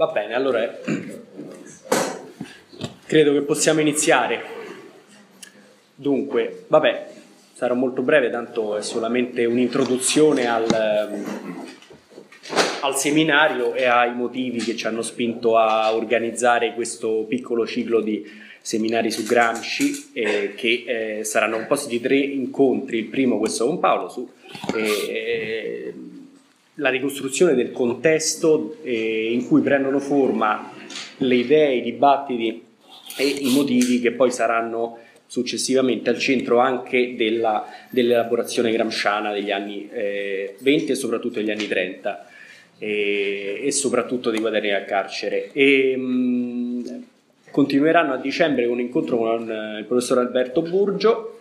Va bene, allora credo che possiamo iniziare. Dunque, vabbè, sarò molto breve, tanto è solamente un'introduzione al, al seminario e ai motivi che ci hanno spinto a organizzare questo piccolo ciclo di seminari su Gramsci eh, che eh, saranno composti di tre incontri, il primo questo con Paolo su eh, la ricostruzione del contesto eh, in cui prendono forma le idee, i dibattiti e i motivi che poi saranno successivamente al centro anche della, dell'elaborazione gramsciana degli anni eh, 20 e soprattutto degli anni 30 e, e soprattutto dei quaderni al carcere. E, mh, continueranno a dicembre con un incontro con eh, il professor Alberto Burgio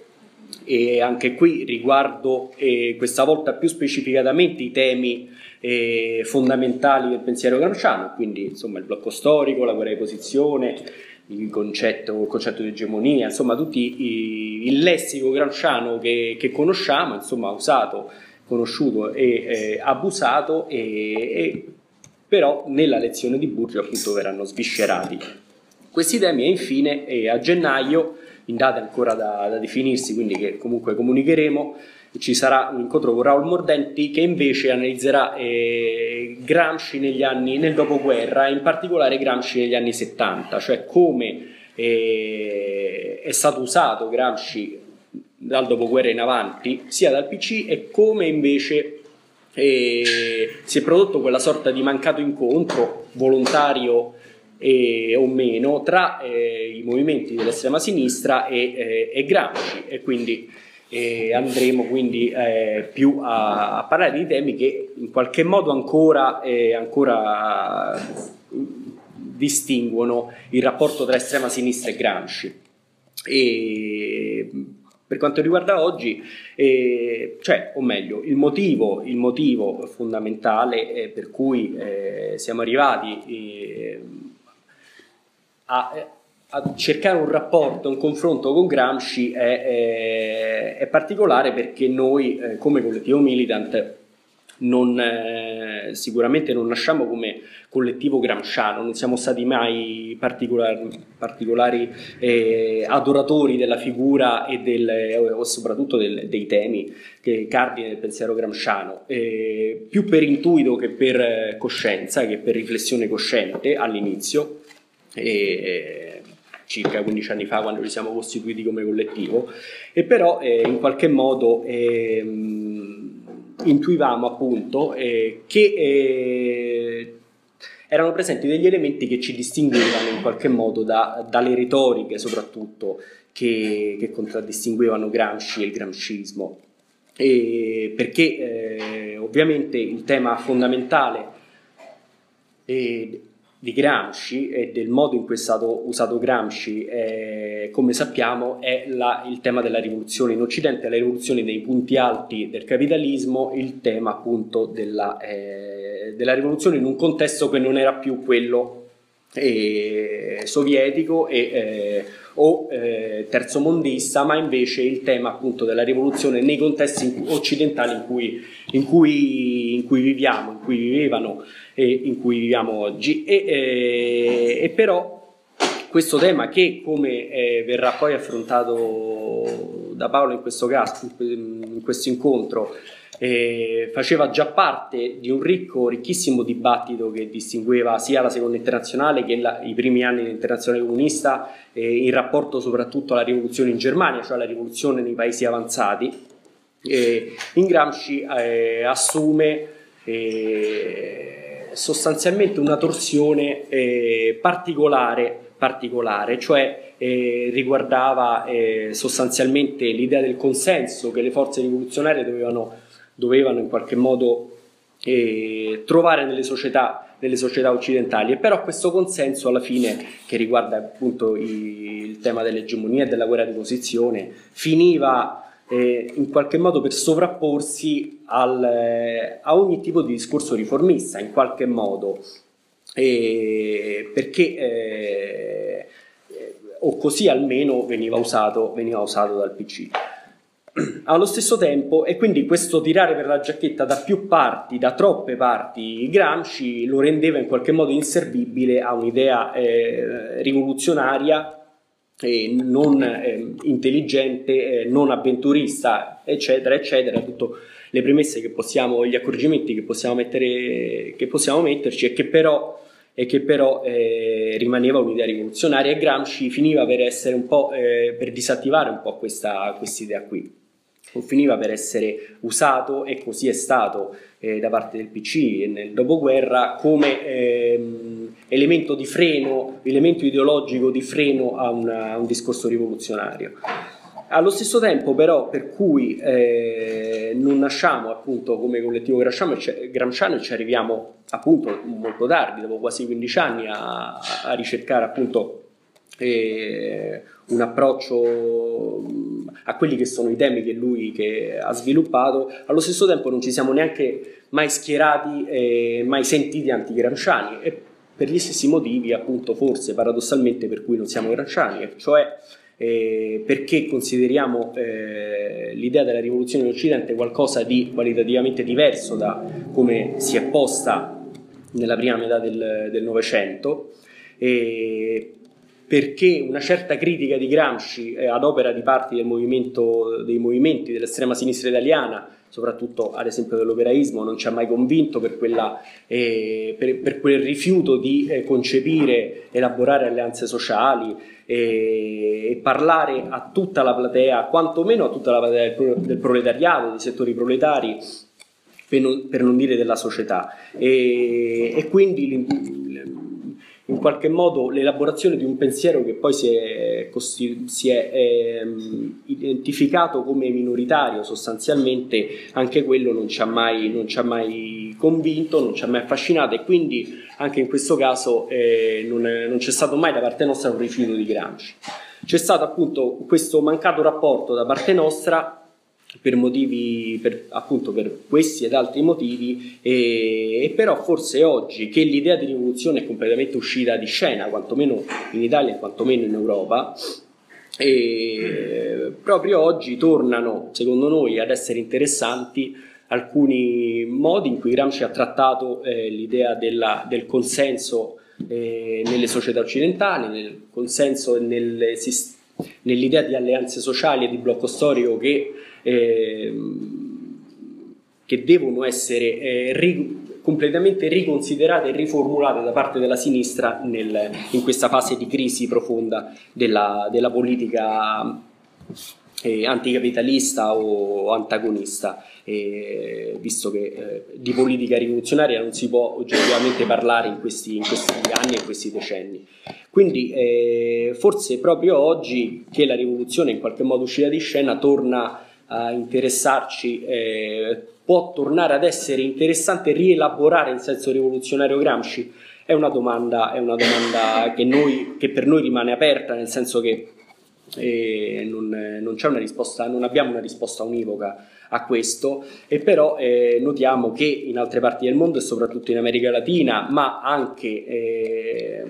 e anche qui riguardo eh, questa volta più specificatamente i temi eh, fondamentali del pensiero gramsciano, quindi insomma il blocco storico, la guerra di posizione, il concetto, il concetto di egemonia, insomma tutti i, il lessico gramsciano che, che, conosciamo, insomma usato, conosciuto e eh, abusato, e, e, però nella lezione di Burgio appunto verranno sviscerati. Questi temi e infine a gennaio in date ancora da, da definirsi, quindi che comunque comunicheremo, ci sarà un incontro con Raul Mordenti che invece analizzerà eh, Gramsci negli anni, nel dopoguerra, in particolare Gramsci negli anni 70, cioè come eh, è stato usato Gramsci dal dopoguerra in avanti, sia dal PC, e come invece eh, si è prodotto quella sorta di mancato incontro volontario eh, o meno tra eh, i movimenti dell'estrema sinistra e, eh, e Gramsci e quindi eh, andremo quindi eh, più a, a, parlare di temi che in qualche modo ancora, ancora distinguono il rapporto tra estrema sinistra e Gramsci. E per quanto riguarda oggi, eh, cioè, o meglio, il motivo, il motivo fondamentale per cui eh, siamo arrivati a, a, cercare un rapporto, un confronto con Gramsci è, è, è particolare perché noi eh, come collettivo militant non, eh, sicuramente non nasciamo come collettivo gramsciano, non siamo stati mai particolari, particolari eh, adoratori della figura e del, eh, soprattutto del, dei temi che cardine del pensiero gramsciano, eh, più per intuito che per eh, coscienza, che per riflessione cosciente all'inizio e, circa 15 anni fa quando ci siamo costituiti come collettivo. E però eh, in qualche modo eh, intuivamo appunto eh, che eh, erano presenti degli elementi che ci distinguevano in qualche modo da, dalle retoriche soprattutto che, che contraddistinguevano Gramsci e il gramscismo. E perché eh, ovviamente il tema fondamentale di Gramsci e del modo in cui è stato usato Gramsci, eh, come sappiamo, è la, il tema della rivoluzione in Occidente, la rivoluzione dei punti alti del capitalismo, il tema appunto della, eh, della rivoluzione in un contesto che non era più quello eh, sovietico e, eh, o eh, terzomondista, ma invece il tema appunto della rivoluzione nei contesti occidentali in cui, in cui, in cui viviamo, in cui vivevano e in cui viviamo oggi. E, eh, e però questo tema che come eh, verrà poi affrontato da Paolo in questo caso, in questo incontro, eh, faceva già parte di un ricco, ricchissimo dibattito che distingueva sia la seconda internazionale che la, i primi anni dell'internazionale comunista eh, in rapporto soprattutto alla rivoluzione in Germania, cioè alla rivoluzione nei paesi avanzati. Eh, in Gramsci eh, assume eh, sostanzialmente una torsione eh, particolare, particolare, cioè eh, riguardava eh, sostanzialmente l'idea del consenso che le forze rivoluzionarie dovevano dovevano in qualche modo eh, trovare nelle società, nelle società, occidentali. E però questo consenso alla fine che riguarda appunto il tema dell'egemonia e della guerra di posizione finiva eh, in qualche modo per sovrapporsi al, eh, a ogni tipo di discorso riformista in qualche modo. Eh, perché o così almeno veniva usato, veniva usato dal PC allo stesso tempo, e quindi questo tirare per la giacchetta da più parti, da troppe parti, Gramsci lo rendeva in qualche modo inservibile a un'idea eh, rivoluzionaria, eh, non eh, intelligente, eh, non avventurista, eccetera, eccetera, tutte le premesse che possiamo, gli accorgimenti che possiamo, mettere, che possiamo metterci e che però e che però eh, rimaneva un'idea rivoluzionaria. E Gramsci finiva per essere un po' eh, per disattivare un po' questa idea qui. Finiva per essere usato e così è stato eh, da parte del PC nel dopoguerra come ehm, elemento di freno, elemento ideologico di freno a, una, a, un discorso rivoluzionario. Allo stesso tempo però per cui eh, non nasciamo appunto come collettivo gramsciano e ci arriviamo appunto molto tardi, dopo quasi 15 anni a, a ricercare appunto eh, un approccio a quelli che sono i temi che lui che ha sviluppato, allo stesso tempo non ci siamo neanche mai schierati e mai sentiti anti-gramsciani e per gli stessi motivi appunto forse paradossalmente per cui non siamo gramsciani, cioè eh, perché consideriamo eh, l'idea della rivoluzione in Occidente qualcosa di qualitativamente diverso da come si è posta nella prima metà del Novecento perché una certa critica di Gramsci eh, ad opera di parti del movimento, dei movimenti dell'estrema sinistra italiana, soprattutto ad esempio dell'operaismo, non ci ha mai convinto per, quella, eh, per, per quel rifiuto di eh, concepire, elaborare alleanze sociali eh, e parlare a tutta la platea, quantomeno a tutta la platea del, del proletariato, dei settori proletari, per non, per non dire della società. E, e quindi in qualche modo l'elaborazione di un pensiero che poi si è, si è ehm, identificato come minoritario sostanzialmente, anche quello non ci, ha mai, non ci ha mai convinto, non ci ha mai affascinato e quindi anche in questo caso eh, non, è, non c'è stato mai da parte nostra un rifiuto di Gramsci. C'è stato appunto questo mancato rapporto da parte nostra per motivi, per, appunto per questi ed altri motivi, e, e, però forse oggi che l'idea di rivoluzione è completamente uscita di scena, quantomeno in Italia e quantomeno in Europa, e proprio oggi tornano, secondo noi, ad essere interessanti alcuni modi in cui Gramsci ha trattato eh, l'idea della, del consenso eh, nelle società occidentali, nel consenso nelle, nell'idea di alleanze sociali e di blocco storico che eh, che devono essere eh, ri- completamente riconsiderate e riformulate da parte della sinistra nel, in questa fase di crisi profonda della, della politica eh, anticapitalista o antagonista, eh, visto che eh, di politica rivoluzionaria non si può oggettivamente parlare in questi, in questi anni e in questi decenni. Quindi eh, forse proprio oggi che la rivoluzione in qualche modo uscita di scena torna a interessarci, eh, può tornare ad essere interessante rielaborare in senso rivoluzionario Gramsci? È una domanda, è una domanda che, noi, che, per noi rimane aperta, nel senso che eh, non, non, c'è una risposta, non abbiamo una risposta univoca a questo, e però eh, notiamo che in altre parti del mondo e soprattutto in America Latina, ma anche eh,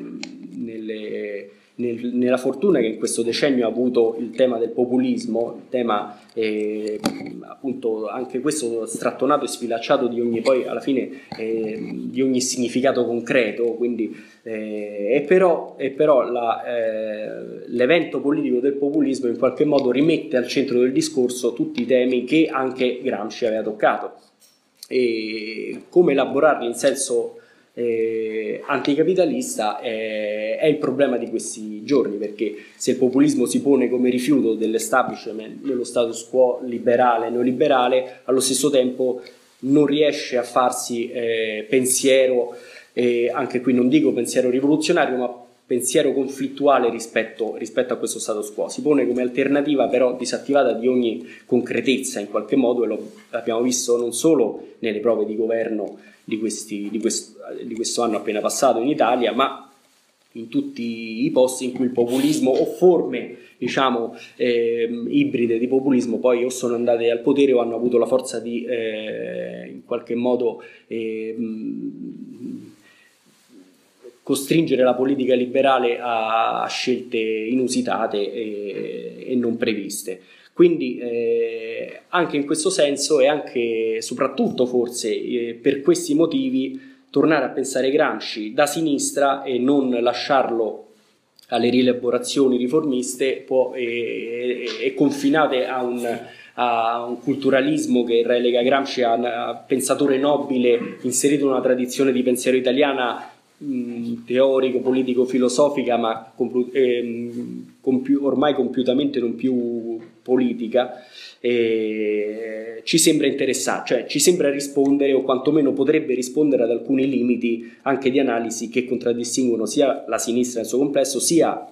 nelle nel, nella fortuna che in questo decennio ha avuto il tema del populismo, il tema eh, appunto anche questo strattonato e sfilacciato di ogni, poi alla fine eh, di ogni significato concreto, quindi eh, e però, e però la, eh, l'evento politico del populismo in qualche modo rimette al centro del discorso tutti i temi che anche Gramsci aveva toccato. E come elaborarli in senso eh, anticapitalista è, è, il problema di questi giorni perché se il populismo si pone come rifiuto dell'establishment dello status quo liberale neoliberale allo stesso tempo non riesce a farsi eh, pensiero eh, anche qui non dico pensiero rivoluzionario ma pensiero conflittuale rispetto, rispetto, a questo status quo. Si pone come alternativa però disattivata di ogni concretezza in qualche modo e lo abbiamo visto non solo nelle prove di governo di, questi, di, questo, di questo anno appena passato in Italia, ma in tutti i posti in cui il populismo o forme diciamo eh, ibride di populismo poi o sono andate al potere o hanno avuto la forza di eh, in qualche modo eh, costringere la politica liberale a, scelte inusitate e, e non previste. Quindi eh, anche in questo senso e anche soprattutto forse eh, per questi motivi tornare a pensare Gramsci da sinistra e non lasciarlo alle rielaborazioni riformiste può, e, e, confinate a un, a un, culturalismo che relega Gramsci a un pensatore nobile inserito in una tradizione di pensiero italiana mh, teorico, politico, filosofica, ma complu- ehm, compi- ormai compiutamente non più politica, eh, ci sembra interessare, cioè ci sembra rispondere o quantomeno potrebbe rispondere ad alcuni limiti anche di analisi che contraddistinguono sia la sinistra nel suo complesso, sia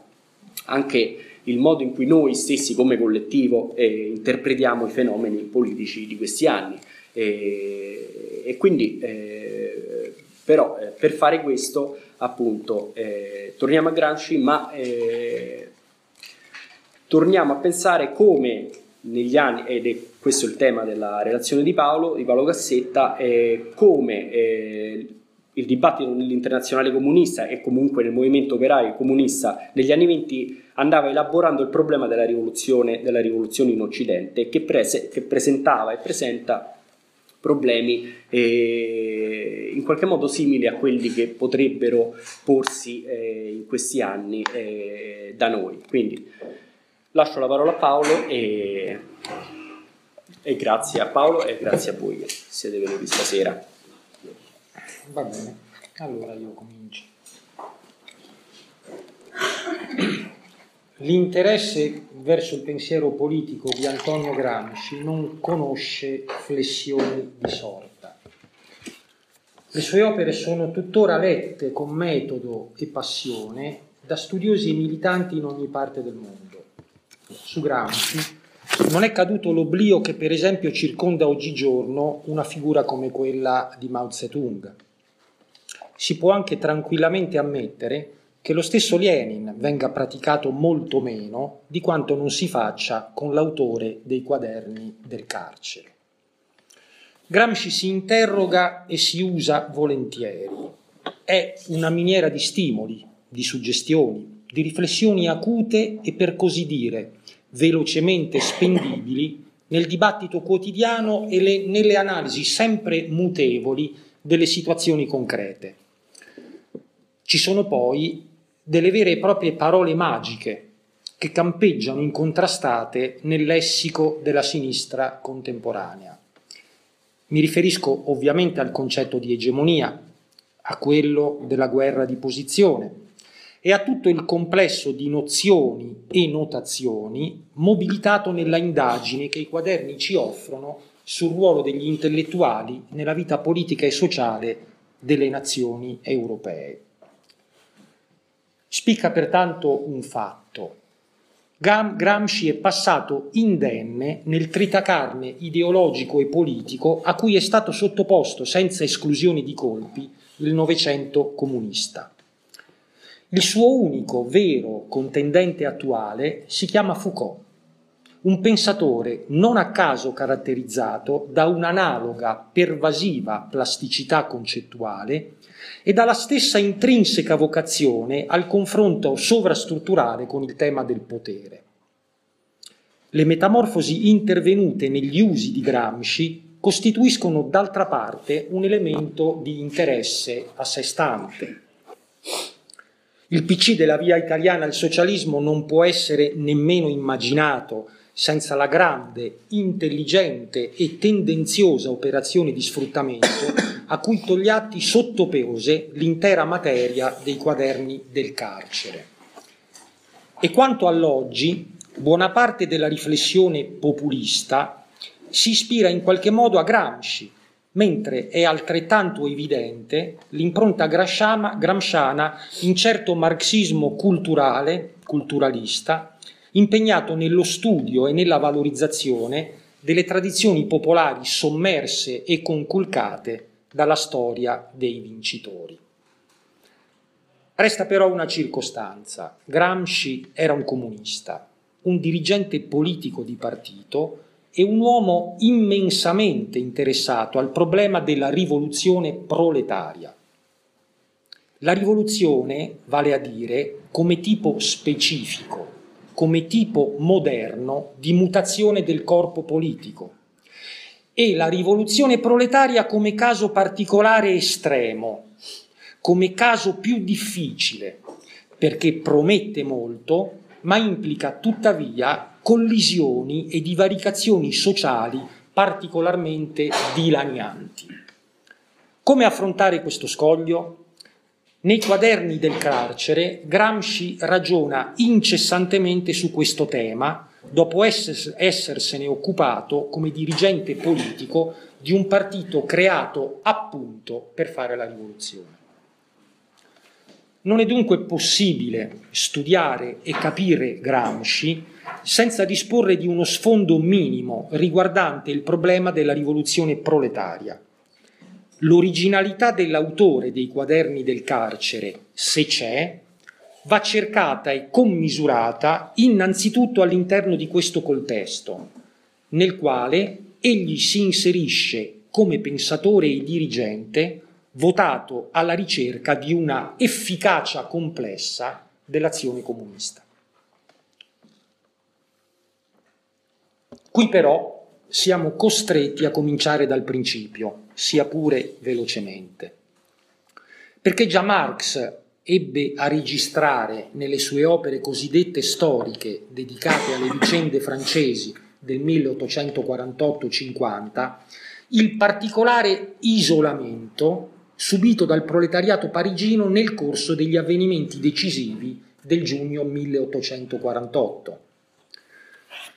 anche il modo in cui noi stessi come collettivo eh, interpretiamo i fenomeni politici di questi anni. E, e quindi eh, però eh, per fare questo appunto eh, torniamo a Gramsci ma eh, torniamo a pensare come negli anni, ed è questo il tema della relazione di Paolo, di Paolo Cassetta, eh, come eh, il dibattito nell'internazionale comunista e comunque nel movimento operaio comunista negli anni 20 andava elaborando il problema della rivoluzione, della rivoluzione in Occidente che, prese, che presentava e presenta problemi eh, in qualche modo simili a quelli che potrebbero porsi eh, in questi anni eh, da noi. Quindi lascio la parola a Paolo e, e grazie a Paolo e grazie a voi che siete venuti stasera. Va bene, allora io comincio. L'interesse verso il pensiero politico di Antonio Gramsci non conosce flessioni di sorta. Le sue opere sono tuttora lette con metodo e passione da studiosi e militanti in ogni parte del mondo su Gramsci, non è caduto l'oblio che per esempio circonda oggigiorno una figura come quella di Mao Zedong. Si può anche tranquillamente ammettere che lo stesso Lenin venga praticato molto meno di quanto non si faccia con l'autore dei quaderni del carcere. Gramsci si interroga e si usa volentieri. È una miniera di stimoli, di suggestioni, di riflessioni acute e per così dire velocemente spendibili nel dibattito quotidiano e le, nelle analisi sempre mutevoli delle situazioni concrete. Ci sono poi delle vere e proprie parole magiche che campeggiano incontrastate nel lessico della sinistra contemporanea. Mi riferisco ovviamente al concetto di egemonia, a quello della guerra di posizione, e a tutto il complesso di nozioni e notazioni mobilitato nella indagine che i quaderni ci offrono sul ruolo degli intellettuali nella vita politica e sociale delle nazioni europee. Spicca pertanto un fatto. Gramsci è passato indenne nel tritacarne ideologico e politico a cui è stato sottoposto senza esclusioni di colpi il Novecento comunista. Il suo unico vero contendente attuale si chiama Foucault, un pensatore non a caso caratterizzato da un'analoga pervasiva plasticità concettuale e dalla stessa intrinseca vocazione al confronto sovrastrutturale con il tema del potere. Le metamorfosi intervenute negli usi di Gramsci costituiscono d'altra parte un elemento di interesse a sé stante. Il PC della via italiana al socialismo non può essere nemmeno immaginato senza la grande, intelligente e tendenziosa operazione di sfruttamento a cui Togliatti sottopose l'intera materia dei quaderni del carcere. E quanto all'oggi, buona parte della riflessione populista si ispira in qualche modo a Gramsci, mentre è altrettanto evidente l'impronta gramsciana in certo marxismo culturale, culturalista, impegnato nello studio e nella valorizzazione delle tradizioni popolari sommerse e conculcate dalla storia dei vincitori. Resta però una circostanza. Gramsci era un comunista, un dirigente politico di partito è un uomo immensamente interessato al problema della rivoluzione proletaria. La rivoluzione, vale a dire, come tipo specifico, come tipo moderno di mutazione del corpo politico e la rivoluzione proletaria come caso particolare estremo, come caso più difficile, perché promette molto, ma implica tuttavia collisioni e divaricazioni sociali particolarmente dilanianti. Come affrontare questo scoglio? Nei quaderni del carcere Gramsci ragiona incessantemente su questo tema dopo essersene occupato come dirigente politico di un partito creato appunto per fare la rivoluzione. Non è dunque possibile studiare e capire Gramsci senza disporre di uno sfondo minimo riguardante il problema della rivoluzione proletaria. L'originalità dell'autore dei quaderni del carcere, se c'è, va cercata e commisurata innanzitutto all'interno di questo contesto, nel quale egli si inserisce come pensatore e dirigente votato alla ricerca di una efficacia complessa dell'azione comunista. Qui però siamo costretti a cominciare dal principio, sia pure velocemente, perché già Marx ebbe a registrare nelle sue opere cosiddette storiche dedicate alle vicende francesi del 1848-50 il particolare isolamento subito dal proletariato parigino nel corso degli avvenimenti decisivi del giugno 1848.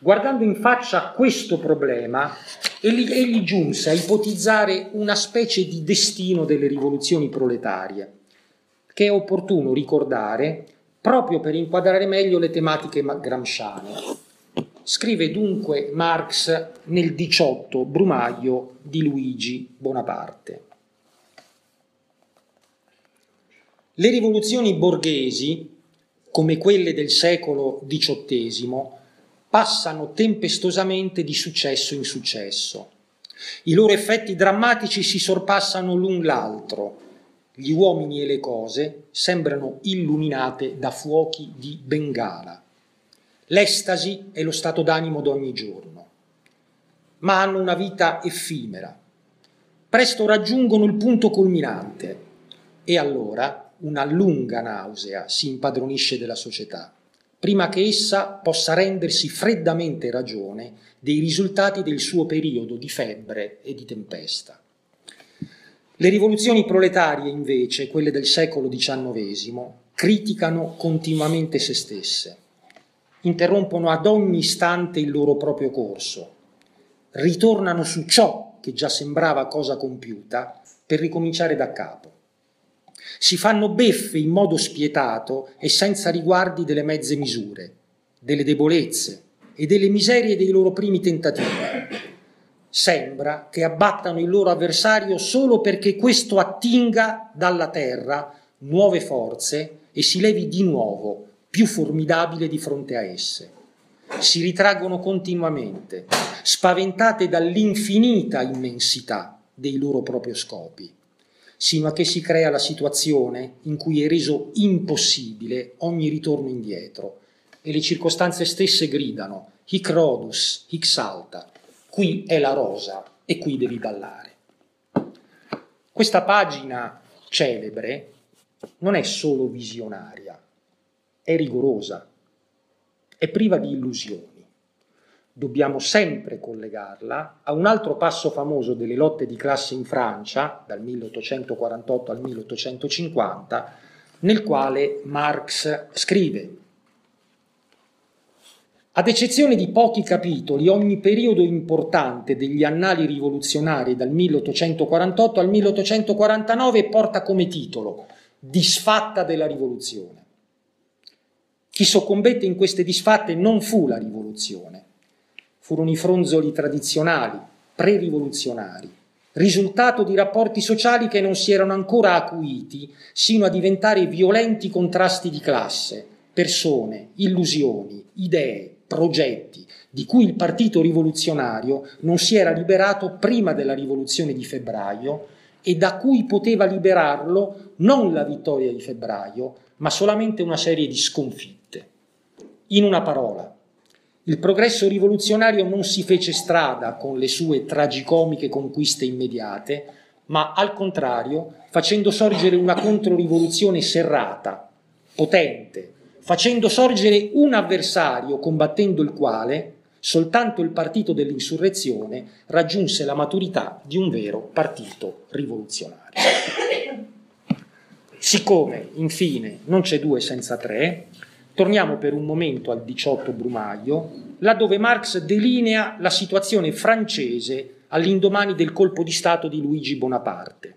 Guardando in faccia questo problema, egli, egli giunse a ipotizzare una specie di destino delle rivoluzioni proletarie che è opportuno ricordare proprio per inquadrare meglio le tematiche gramsciane. Scrive dunque Marx nel 18 Brumaio di Luigi Bonaparte. Le rivoluzioni borghesi, come quelle del secolo XVIII, passano tempestosamente di successo in successo. I loro effetti drammatici si sorpassano l'un l'altro gli uomini e le cose sembrano illuminate da fuochi di bengala. L'estasi è lo stato d'animo d'ogni giorno, ma hanno una vita effimera. Presto raggiungono il punto culminante e allora una lunga nausea si impadronisce della società, prima che essa possa rendersi freddamente ragione dei risultati del suo periodo di febbre e di tempesta. Le rivoluzioni proletarie, invece, quelle del secolo XIX, criticano continuamente se stesse, interrompono ad ogni istante il loro proprio corso, ritornano su ciò che già sembrava cosa compiuta per ricominciare da capo. Si fanno beffe in modo spietato e senza riguardi delle mezze misure, delle debolezze e delle miserie dei loro primi tentativi sembra che abbattano il loro avversario solo perché questo attinga dalla terra nuove forze e si levi di nuovo più formidabile di fronte a esse. Si ritraggono continuamente, spaventate dall'infinita immensità dei loro propri scopi, sino a che si crea la situazione in cui è reso impossibile ogni ritorno indietro e le circostanze stesse gridano hic rodus, hic salta, qui è la rosa e qui devi ballare. Questa pagina celebre non è solo visionaria, è rigorosa, è priva di illusioni. Dobbiamo sempre collegarla a un altro passo famoso delle lotte di classe in Francia, dal 1848 al 1850, nel quale Marx scrive ad eccezione di pochi capitoli, ogni periodo importante degli annali rivoluzionari dal 1848 al 1849 porta come titolo Disfatta della rivoluzione. Chi soccombette in queste disfatte non fu la rivoluzione, furono i fronzoli tradizionali, pre-rivoluzionari, risultato di rapporti sociali che non si erano ancora acuiti sino a diventare violenti contrasti di classe, persone, illusioni, idee, progetti di cui il Partito Rivoluzionario non si era liberato prima della rivoluzione di febbraio e da cui poteva liberarlo non la vittoria di febbraio, ma solamente una serie di sconfitte. In una parola, il progresso rivoluzionario non si fece strada con le sue tragicomiche conquiste immediate, ma al contrario facendo sorgere una controrivoluzione serrata, potente, facendo sorgere un avversario combattendo il quale soltanto il partito dell'insurrezione raggiunse la maturità di un vero partito rivoluzionario. Siccome, infine, non c'è due senza tre, torniamo per un momento al 18 Brumaio, laddove Marx delinea la situazione francese all'indomani del colpo di Stato di Luigi Bonaparte.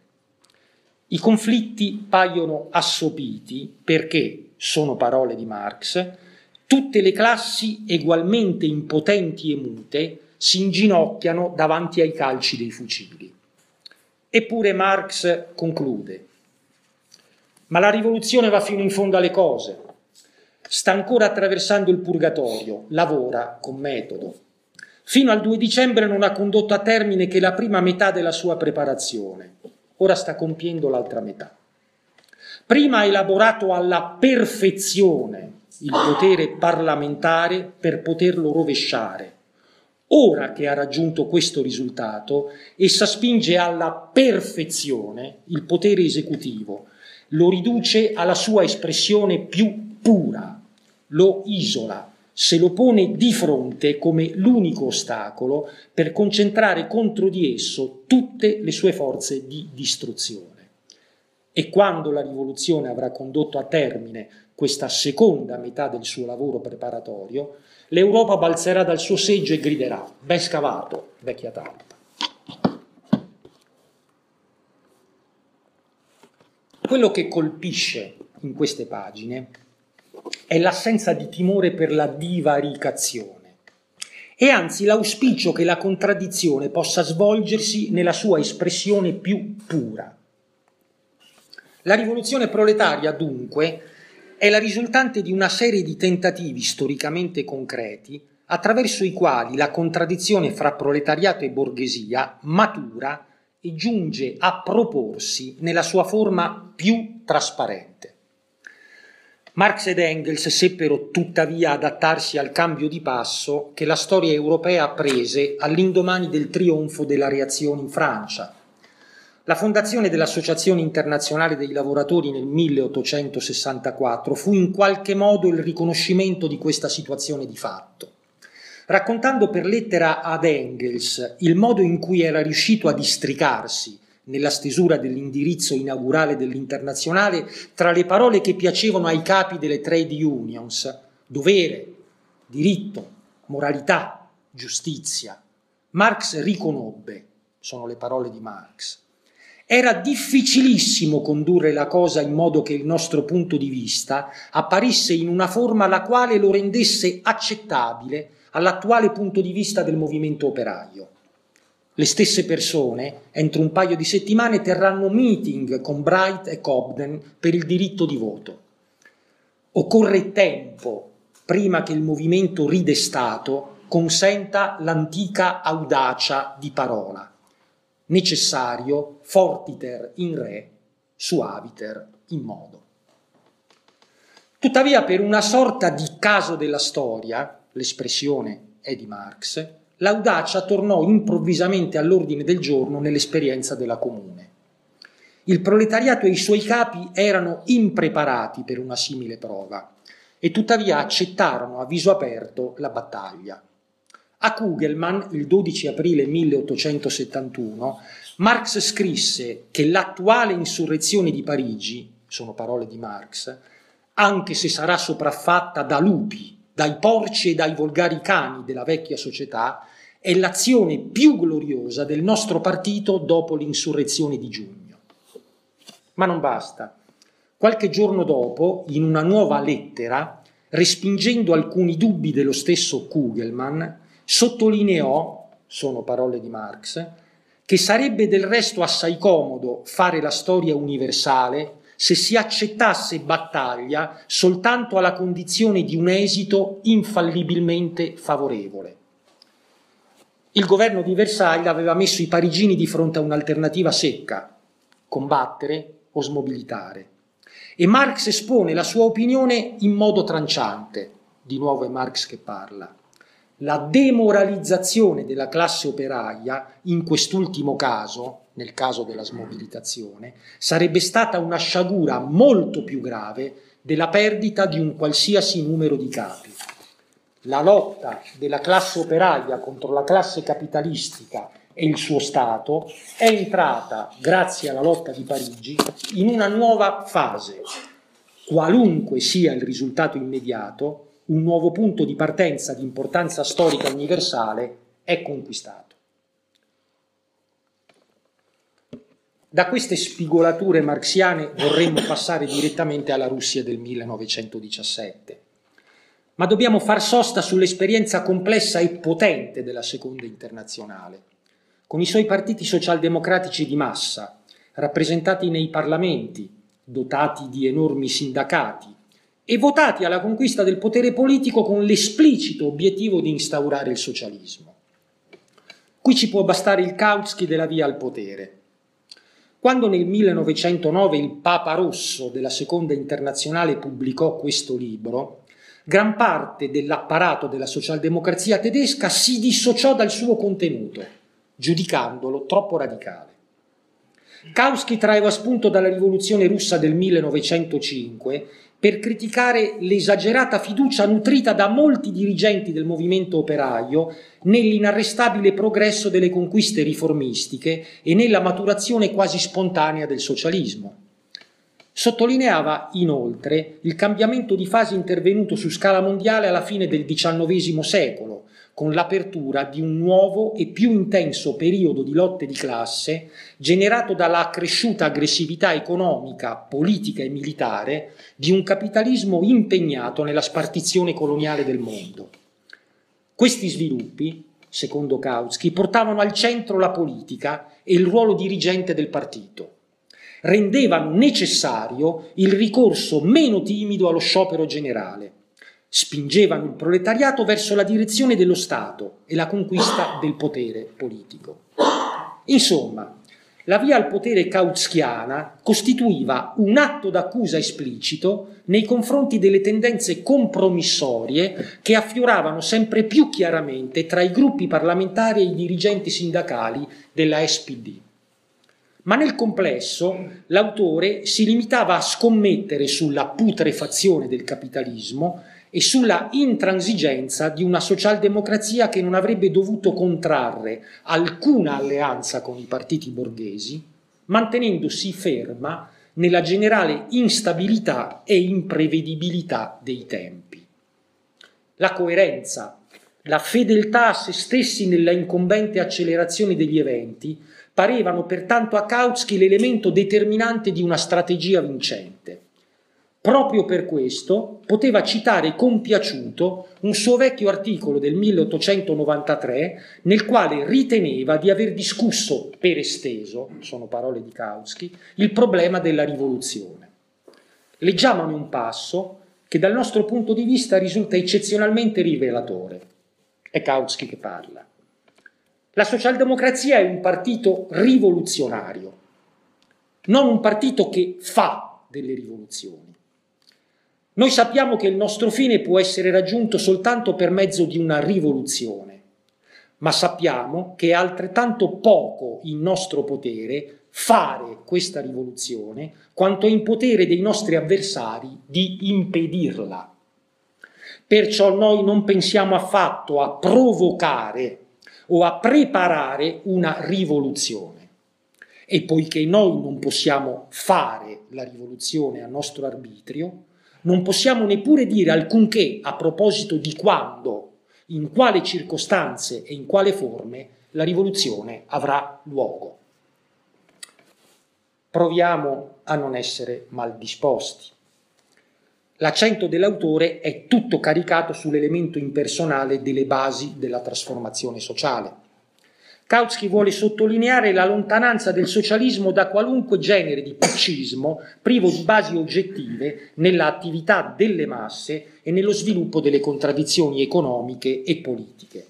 I conflitti paiono assopiti perché, sono parole di Marx, tutte le classi egualmente impotenti e mute si inginocchiano davanti ai calci dei fucili. Eppure Marx conclude, ma la rivoluzione va fino in fondo alle cose, sta ancora attraversando il purgatorio, lavora con metodo. Fino al 2 dicembre non ha condotto a termine che la prima metà della sua preparazione, ora sta compiendo l'altra metà. Prima ha elaborato alla perfezione il potere parlamentare per poterlo rovesciare. Ora che ha raggiunto questo risultato, essa spinge alla perfezione il potere esecutivo, lo riduce alla sua espressione più pura, lo isola, se lo pone di fronte come l'unico ostacolo per concentrare contro di esso tutte le sue forze di distruzione. E quando la rivoluzione avrà condotto a termine questa seconda metà del suo lavoro preparatorio, l'Europa balzerà dal suo seggio e griderà, ben scavato, vecchia talpa. Quello che colpisce in queste pagine è l'assenza di timore per la divaricazione e anzi l'auspicio che la contraddizione possa svolgersi nella sua espressione più pura. La rivoluzione proletaria, dunque, è la risultante di una serie di tentativi storicamente concreti attraverso i quali la contraddizione fra proletariato e borghesia matura e giunge a proporsi nella sua forma più trasparente. Marx ed Engels seppero tuttavia adattarsi al cambio di passo che la storia europea prese all'indomani del trionfo della reazione in Francia, la fondazione dell'Associazione internazionale dei lavoratori nel 1864 fu in qualche modo il riconoscimento di questa situazione di fatto. Raccontando per lettera ad Engels il modo in cui era riuscito a districarsi nella stesura dell'indirizzo inaugurale dell'internazionale tra le parole che piacevano ai capi delle trade unions, dovere, diritto, moralità, giustizia, Marx riconobbe, sono le parole di Marx, era difficilissimo condurre la cosa in modo che il nostro punto di vista apparisse in una forma la quale lo rendesse accettabile all'attuale punto di vista del movimento operaio. Le stesse persone, entro un paio di settimane, terranno meeting con Bright e Cobden per il diritto di voto. Occorre tempo prima che il movimento ridestato consenta l'antica audacia di parola necessario fortiter in re, suaviter in modo. Tuttavia, per una sorta di caso della storia, l'espressione è di Marx, l'audacia tornò improvvisamente all'ordine del giorno nell'esperienza della comune. Il proletariato e i suoi capi erano impreparati per una simile prova e tuttavia accettarono a viso aperto la battaglia. A Kugelmann, il 12 aprile 1871, Marx scrisse che l'attuale insurrezione di Parigi, sono parole di Marx, anche se sarà sopraffatta da lupi, dai porci e dai volgari cani della vecchia società, è l'azione più gloriosa del nostro partito dopo l'insurrezione di giugno. Ma non basta. Qualche giorno dopo, in una nuova lettera, respingendo alcuni dubbi dello stesso Kugelmann, sottolineò, sono parole di Marx, che sarebbe del resto assai comodo fare la storia universale se si accettasse battaglia soltanto alla condizione di un esito infallibilmente favorevole. Il governo di Versailles aveva messo i parigini di fronte a un'alternativa secca, combattere o smobilitare. E Marx espone la sua opinione in modo tranciante. di nuovo è Marx che parla, la demoralizzazione della classe operaia, in quest'ultimo caso, nel caso della smobilitazione, sarebbe stata una sciagura molto più grave della perdita di un qualsiasi numero di capi. La lotta della classe operaia contro la classe capitalistica e il suo Stato è entrata, grazie alla lotta di Parigi, in una nuova fase. Qualunque sia il risultato immediato, un nuovo punto di partenza di importanza storica universale è conquistato. Da queste spigolature marxiane vorremmo passare direttamente alla Russia del 1917. Ma dobbiamo far sosta sull'esperienza complessa e potente della seconda internazionale, con i suoi partiti socialdemocratici di massa, rappresentati nei parlamenti, dotati di enormi sindacati e votati alla conquista del potere politico con l'esplicito obiettivo di instaurare il socialismo. Qui ci può bastare il Kautsky della via al potere quando nel 1909 il Papa Rosso della Seconda Internazionale pubblicò questo libro, gran parte dell'apparato della socialdemocrazia tedesca si dissociò dal suo contenuto, giudicandolo troppo radicale. Kautsky traeva spunto dalla rivoluzione russa del 1905 per criticare l'esagerata fiducia nutrita da molti dirigenti del movimento operaio nell'inarrestabile progresso delle conquiste riformistiche e nella maturazione quasi spontanea del socialismo. Sottolineava inoltre il cambiamento di fase intervenuto su scala mondiale alla fine del XIX secolo, con l'apertura di un nuovo e più intenso periodo di lotte di classe generato dalla accresciuta aggressività economica, politica e militare di un capitalismo impegnato nella spartizione coloniale del mondo. Questi sviluppi, secondo Kautsky, portavano al centro la politica e il ruolo dirigente del partito. Rendevano necessario il ricorso meno timido allo sciopero generale spingevano il proletariato verso la direzione dello Stato e la conquista del potere politico. Insomma, la via al potere kautskiana costituiva un atto d'accusa esplicito nei confronti delle tendenze compromissorie che affioravano sempre più chiaramente tra i gruppi parlamentari e i dirigenti sindacali della SPD. Ma nel complesso l'autore si limitava a scommettere sulla putrefazione del capitalismo e sulla intransigenza di una socialdemocrazia che non avrebbe dovuto contrarre alcuna alleanza con i partiti borghesi, mantenendosi ferma nella generale instabilità e imprevedibilità dei tempi. La coerenza, la fedeltà a se stessi nella incombente accelerazione degli eventi parevano pertanto a Kautsky l'elemento determinante di una strategia vincente. Proprio per questo poteva citare compiaciuto un suo vecchio articolo del 1893 nel quale riteneva di aver discusso per esteso, sono parole di Kautsky, il problema della rivoluzione. Leggiamone un passo che dal nostro punto di vista risulta eccezionalmente rivelatore. È Kautsky che parla. La socialdemocrazia è un partito rivoluzionario, non un partito che fa delle rivoluzioni. Noi sappiamo che il nostro fine può essere raggiunto soltanto per mezzo di una rivoluzione, ma sappiamo che è altrettanto poco in nostro potere fare questa rivoluzione quanto è in potere dei nostri avversari di impedirla. Perciò noi non pensiamo affatto a provocare o a preparare una rivoluzione. E poiché noi non possiamo fare la rivoluzione a nostro arbitrio, non possiamo neppure dire alcunché a proposito di quando, in quale circostanze e in quale forme la rivoluzione avrà luogo. Proviamo a non essere mal disposti. L'accento dell'autore è tutto caricato sull'elemento impersonale delle basi della trasformazione sociale. Kautsky vuole sottolineare la lontananza del socialismo da qualunque genere di paccismo privo di basi oggettive nell'attività delle masse e nello sviluppo delle contraddizioni economiche e politiche.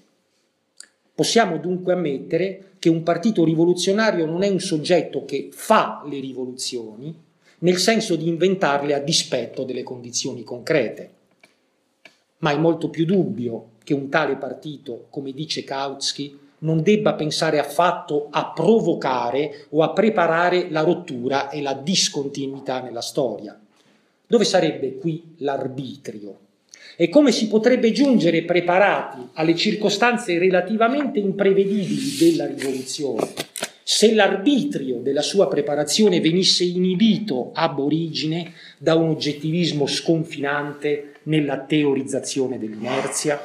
Possiamo dunque ammettere che un partito rivoluzionario non è un soggetto che fa le rivoluzioni, nel senso di inventarle a dispetto delle condizioni concrete ma è molto più dubbio che un tale partito, come dice Kautsky, non debba pensare affatto a provocare o a preparare la rottura e la discontinuità nella storia. Dove sarebbe qui l'arbitrio? E come si potrebbe giungere preparati alle circostanze relativamente imprevedibili della rivoluzione se l'arbitrio della sua preparazione venisse inibito ab origine da un oggettivismo sconfinante nella teorizzazione dell'inerzia?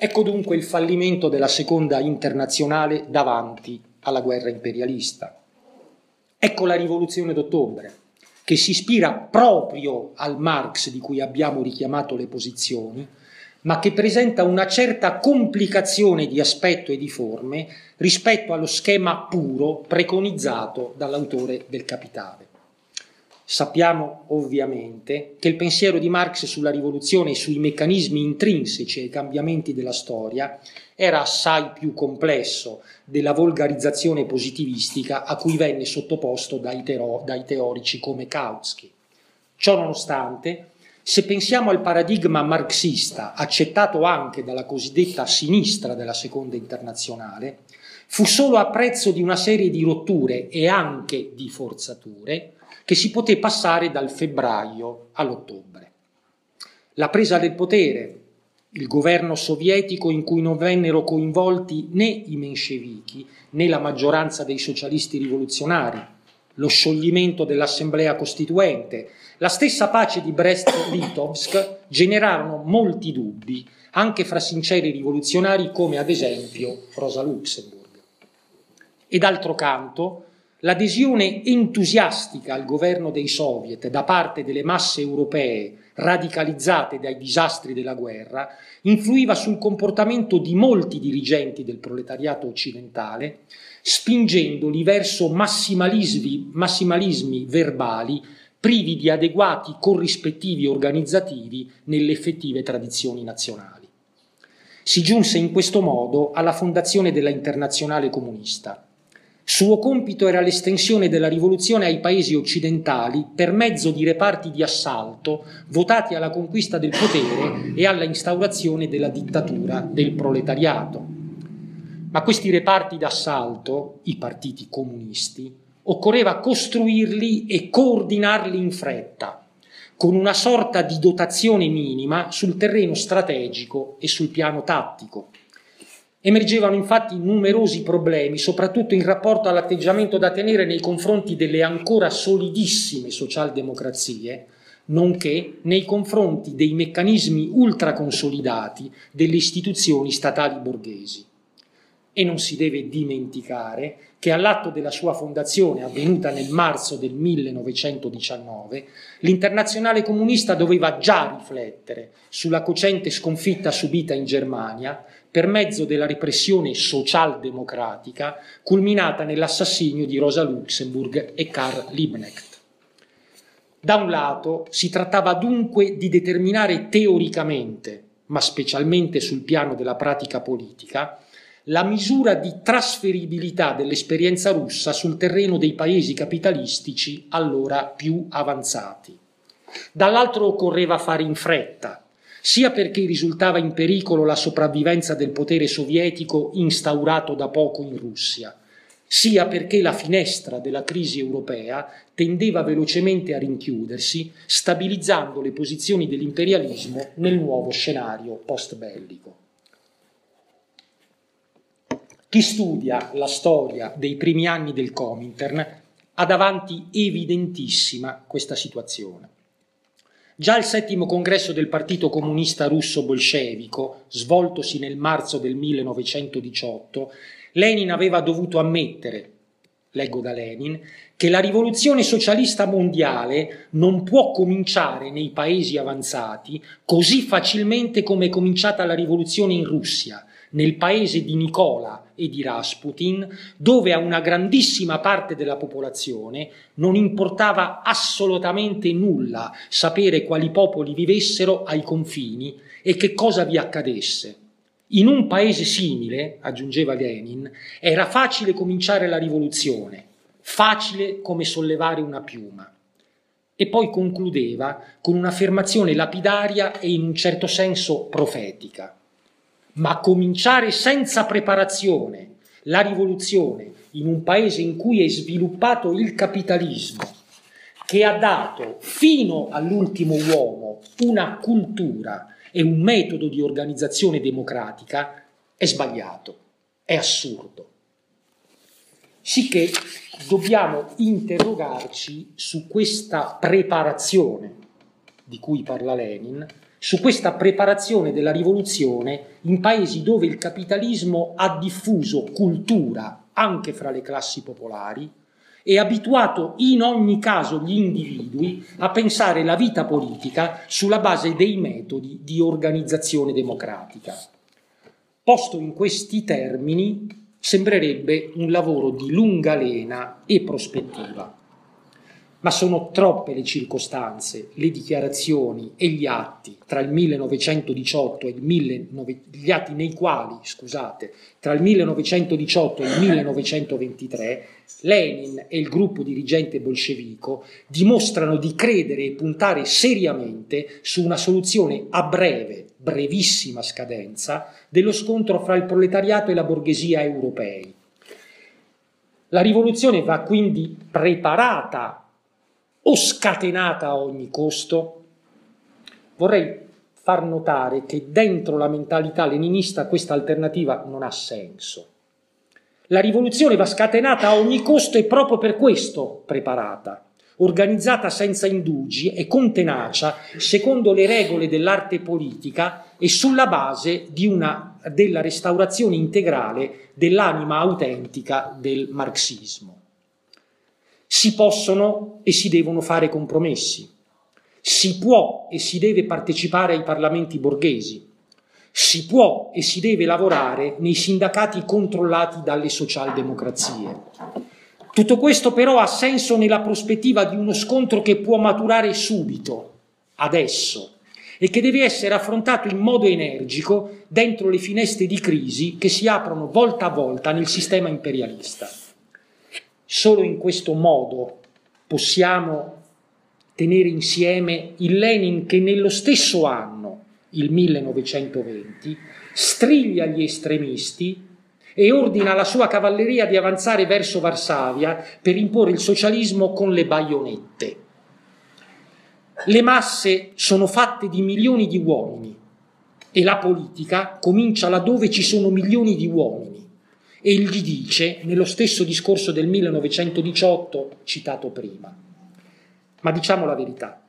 Ecco dunque il fallimento della seconda internazionale davanti alla guerra imperialista. Ecco la rivoluzione d'ottobre, che si ispira proprio al Marx di cui abbiamo richiamato le posizioni, ma che presenta una certa complicazione di aspetto e di forme rispetto allo schema puro preconizzato dall'autore del Capitale. Sappiamo ovviamente che il pensiero di Marx sulla rivoluzione e sui meccanismi intrinseci ai cambiamenti della storia era assai più complesso della volgarizzazione positivistica a cui venne sottoposto dai, teorici come Kautsky. Ciò nonostante, se pensiamo al paradigma marxista accettato anche dalla cosiddetta sinistra della seconda internazionale, fu solo a prezzo di una serie di rotture e anche di forzature che si poté passare dal febbraio all'ottobre. La presa del potere, il governo sovietico in cui non vennero coinvolti né i menscevichi né la maggioranza dei socialisti rivoluzionari, lo scioglimento dell'assemblea costituente, la stessa pace di Brest-Litovsk generarono molti dubbi anche fra sinceri rivoluzionari come ad esempio Rosa Luxemburg. E d'altro canto, L'adesione entusiastica al governo dei soviet da parte delle masse europee radicalizzate dai disastri della guerra influiva sul comportamento di molti dirigenti del proletariato occidentale, spingendoli verso massimalismi, massimalismi verbali privi di adeguati corrispettivi organizzativi nelle effettive tradizioni nazionali. Si giunse in questo modo alla fondazione della Internazionale Comunista suo compito era l'estensione della rivoluzione ai paesi occidentali per mezzo di reparti di assalto votati alla conquista del potere e alla instaurazione della dittatura del proletariato. Ma questi reparti d'assalto, i partiti comunisti, occorreva costruirli e coordinarli in fretta, con una sorta di dotazione minima sul terreno strategico e sul piano tattico. Emergevano infatti numerosi problemi, soprattutto in rapporto all'atteggiamento da tenere nei confronti delle ancora solidissime socialdemocrazie, nonché nei confronti dei meccanismi ultraconsolidati delle istituzioni statali borghesi. E non si deve dimenticare che all'atto della sua fondazione, avvenuta nel marzo del 1919, l'internazionale comunista doveva già riflettere sulla cocente sconfitta subita in Germania per mezzo della repressione socialdemocratica culminata nell'assassinio di Rosa Luxemburg e Karl Liebknecht. Da un lato si trattava dunque di determinare teoricamente, ma specialmente sul piano della pratica politica, la misura di trasferibilità dell'esperienza russa sul terreno dei paesi capitalistici allora più avanzati. Dall'altro occorreva fare in fretta, sia perché risultava in pericolo la sopravvivenza del potere sovietico instaurato da poco in Russia, sia perché la finestra della crisi europea tendeva velocemente a rinchiudersi, stabilizzando le posizioni dell'imperialismo nel nuovo scenario post-bellico. Chi studia la storia dei primi anni del Comintern ha davanti evidentissima questa situazione. Già il settimo congresso del Partito Comunista Russo Bolscevico, svoltosi nel marzo del 1918, Lenin aveva dovuto ammettere, leggo da Lenin, che la rivoluzione socialista mondiale non può cominciare nei paesi avanzati così facilmente come è cominciata la rivoluzione in Russia, nel paese di Nicola e di Rasputin, dove a una grandissima parte della popolazione non importava assolutamente nulla sapere quali popoli vivessero ai confini e che cosa vi accadesse. In un paese simile, aggiungeva Lenin, era facile cominciare la rivoluzione, facile come sollevare una piuma. e poi concludeva con un'affermazione lapidaria e in un certo senso profetica. Ma cominciare senza preparazione la rivoluzione in un paese in cui è sviluppato il capitalismo, che ha dato fino all'ultimo uomo una cultura e un metodo di organizzazione democratica, è sbagliato, è assurdo. Sicché dobbiamo interrogarci su questa preparazione di cui parla Lenin, su questa preparazione della rivoluzione in paesi dove il capitalismo ha diffuso cultura anche fra le classi popolari e abituato in ogni caso gli individui a pensare la vita politica sulla base dei metodi di organizzazione democratica. Posto in questi termini, sembrerebbe un lavoro di lunga lena e prospettiva ma sono troppe le circostanze, le dichiarazioni e gli atti tra il 1918 e il 19, gli atti nei quali, scusate, tra il 1918 e il 1923 Lenin e il gruppo dirigente bolscevico dimostrano di credere e puntare seriamente su una soluzione a breve, brevissima scadenza dello scontro fra il proletariato e la borghesia europei. La rivoluzione va quindi preparata o scatenata a ogni costo? Vorrei far notare che dentro la mentalità leninista questa alternativa non ha senso. La rivoluzione va scatenata a ogni costo e proprio per questo preparata, organizzata senza indugi e con tenacia, secondo le regole dell'arte politica e sulla base una, della restaurazione integrale dell'anima autentica del marxismo si possono e si devono fare compromessi, si può e si deve partecipare ai parlamenti borghesi, si può e si deve lavorare nei sindacati controllati dalle socialdemocrazie. Tutto questo però ha senso nella prospettiva di uno scontro che può maturare subito, adesso, e che deve essere affrontato in modo energico dentro le finestre di crisi che si aprono volta a volta nel sistema imperialista. Solo in questo modo possiamo tenere insieme il Lenin che nello stesso anno, il 1920, striglia gli estremisti e ordina alla sua cavalleria di avanzare verso Varsavia per imporre il socialismo con le baionette. Le masse sono fatte di milioni di uomini e la politica comincia laddove ci sono milioni di uomini e gli dice nello stesso discorso del 1918 citato prima. Ma diciamo la verità,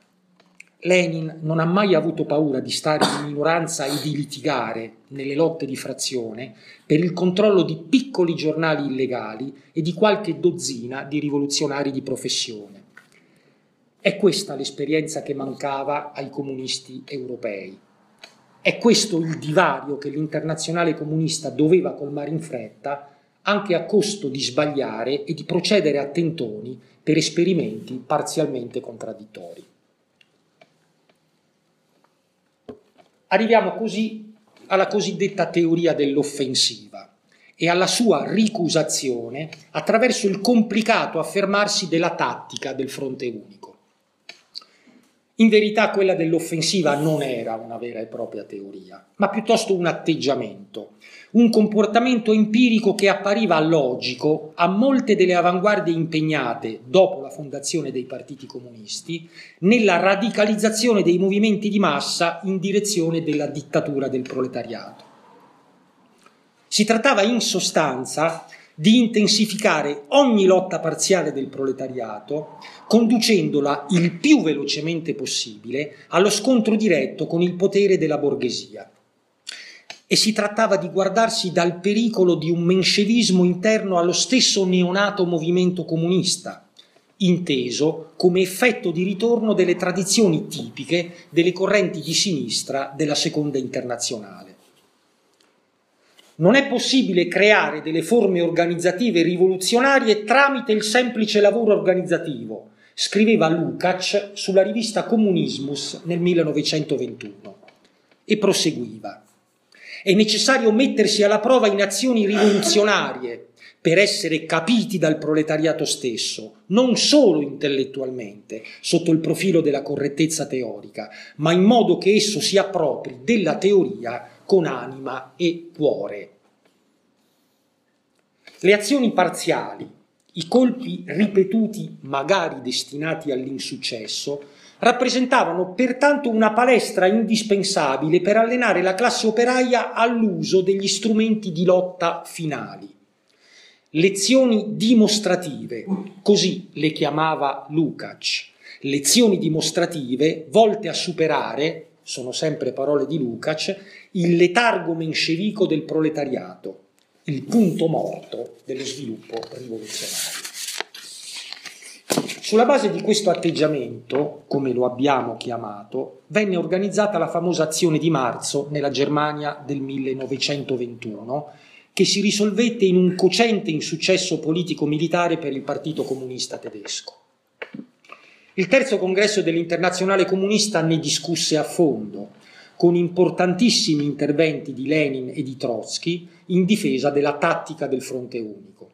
Lenin non ha mai avuto paura di stare in minoranza e di litigare nelle lotte di frazione per il controllo di piccoli giornali illegali e di qualche dozzina di rivoluzionari di professione. È questa l'esperienza che mancava ai comunisti europei. È questo il divario che l'internazionale comunista doveva colmare in fretta, anche a costo di sbagliare e di procedere a tentoni per esperimenti parzialmente contraddittori. Arriviamo così alla cosiddetta teoria dell'offensiva e alla sua ricusazione attraverso il complicato affermarsi della tattica del fronte unico. In verità quella dell'offensiva non era una vera e propria teoria, ma piuttosto un atteggiamento, un comportamento empirico che appariva logico a molte delle avanguardie impegnate dopo la fondazione dei partiti comunisti nella radicalizzazione dei movimenti di massa in direzione della dittatura del proletariato. Si trattava in sostanza di intensificare ogni lotta parziale del proletariato, conducendola il più velocemente possibile allo scontro diretto con il potere della borghesia. E si trattava di guardarsi dal pericolo di un menscevismo interno allo stesso neonato movimento comunista, inteso come effetto di ritorno delle tradizioni tipiche delle correnti di sinistra della seconda internazionale. Non è possibile creare delle forme organizzative rivoluzionarie tramite il semplice lavoro organizzativo, scriveva Lukács sulla rivista Comunismus nel 1921 e proseguiva. È necessario mettersi alla prova in azioni rivoluzionarie per essere capiti dal proletariato stesso, non solo intellettualmente, sotto il profilo della correttezza teorica, ma in modo che esso si appropri della teoria con anima e cuore. Le azioni parziali, i colpi ripetuti, magari destinati all'insuccesso, rappresentavano pertanto una palestra indispensabile per allenare la classe operaia all'uso degli strumenti di lotta finali. Lezioni dimostrative, così le chiamava Lukács, lezioni dimostrative volte a superare, sono sempre parole di Lukács, il letargo menscevico del proletariato, il punto morto dello sviluppo rivoluzionario. Sulla base di questo atteggiamento, come lo abbiamo chiamato, venne organizzata la famosa azione di marzo nella Germania del 1921, che si risolvette in un cocente insuccesso politico-militare per il Partito Comunista Tedesco. Il terzo congresso dell'Internazionale Comunista ne discusse a fondo, con importantissimi interventi di Lenin e di Trotsky in difesa della tattica del fronte unico.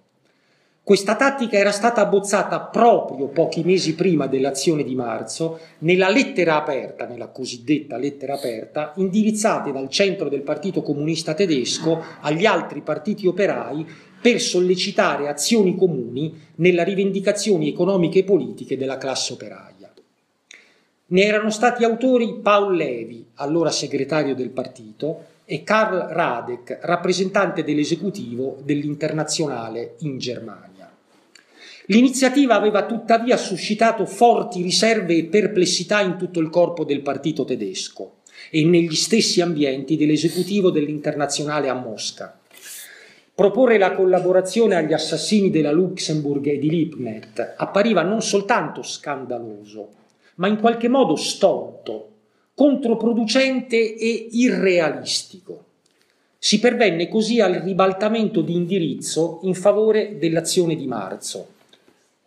Questa tattica era stata abbozzata proprio pochi mesi prima dell'azione di marzo nella lettera aperta, nella cosiddetta lettera aperta, indirizzata dal centro del Partito Comunista Tedesco agli altri partiti operai per sollecitare azioni comuni nella rivendicazioni economiche e politiche della classe operaia. Ne erano stati autori Paul Levi, allora segretario del partito, e Karl Radek, rappresentante dell'esecutivo dell'Internazionale in Germania. L'iniziativa aveva tuttavia suscitato forti riserve e perplessità in tutto il corpo del partito tedesco e negli stessi ambienti dell'esecutivo dell'Internazionale a Mosca. Proporre la collaborazione agli assassini della Luxemburg e di Lipnet appariva non soltanto scandaloso, ma in qualche modo stolto, controproducente e irrealistico. Si pervenne così al ribaltamento di indirizzo in favore dell'azione di marzo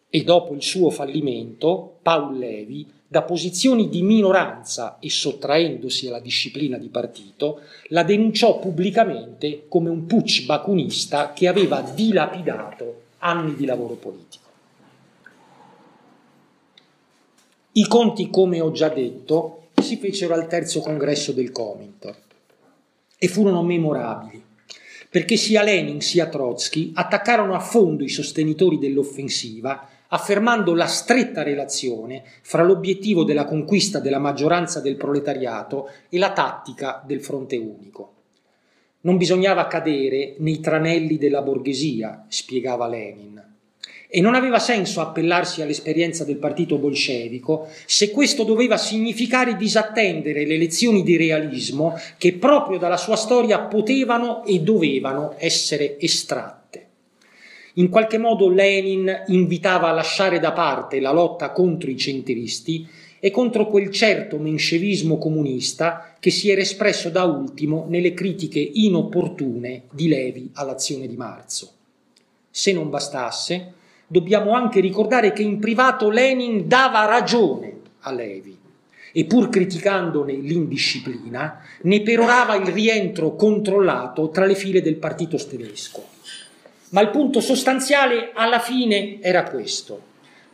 e dopo il suo fallimento Paul Levi, da posizioni di minoranza e sottraendosi alla disciplina di partito, la denunciò pubblicamente come un putsch bacunista che aveva dilapidato anni di lavoro politico. I conti, come ho già detto, si fecero al terzo congresso del Comintor e furono memorabili, perché sia Lenin sia Trotsky attaccarono a fondo i sostenitori dell'offensiva, affermando la stretta relazione fra l'obiettivo della conquista della maggioranza del proletariato e la tattica del fronte unico. Non bisognava cadere nei tranelli della borghesia, spiegava Lenin e non aveva senso appellarsi all'esperienza del partito bolscevico se questo doveva significare disattendere le lezioni di realismo che proprio dalla sua storia potevano e dovevano essere estratte. In qualche modo Lenin invitava a lasciare da parte la lotta contro i centristi e contro quel certo menscevismo comunista che si era espresso da ultimo nelle critiche inopportune di Levi all'azione di marzo. Se non bastasse, dobbiamo anche ricordare che in privato Lenin dava ragione a Levi e pur criticandone l'indisciplina, ne perorava il rientro controllato tra le file del partito tedesco. Ma il punto sostanziale alla fine era questo.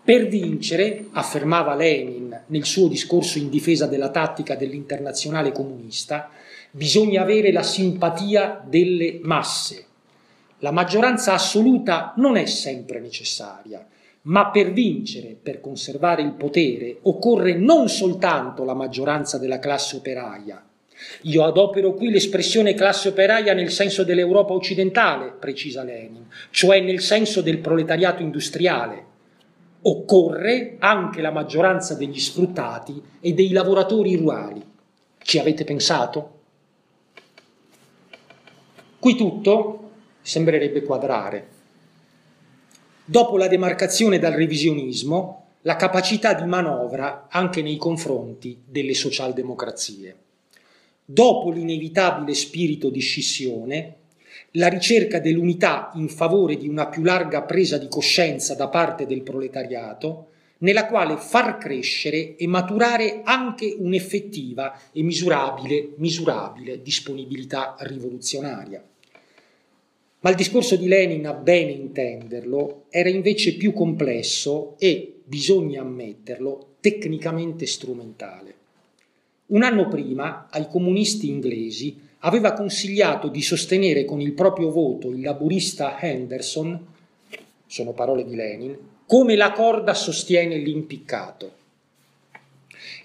Per vincere, affermava Lenin nel suo discorso in difesa della tattica dell'internazionale comunista, bisogna avere la simpatia delle masse, la maggioranza assoluta non è sempre necessaria, ma per vincere, per conservare il potere, occorre non soltanto la maggioranza della classe operaia. Io adopero qui l'espressione classe operaia nel senso dell'Europa occidentale, precisa Lenin, cioè nel senso del proletariato industriale. Occorre anche la maggioranza degli sfruttati e dei lavoratori rurali. Ci avete pensato? Qui tutto sembrerebbe quadrare. Dopo la demarcazione dal revisionismo, la capacità di manovra anche nei confronti delle socialdemocrazie. Dopo l'inevitabile spirito di scissione, la ricerca dell'unità in favore di una più larga presa di coscienza da parte del proletariato, nella quale far crescere e maturare anche un'effettiva e misurabile, misurabile disponibilità rivoluzionaria Ma il discorso di Lenin, a bene intenderlo, era invece più complesso e, bisogna ammetterlo, tecnicamente strumentale. Un anno prima, ai comunisti inglesi aveva consigliato di sostenere con il proprio voto il laburista Henderson, sono parole di Lenin, come la corda sostiene l'impiccato.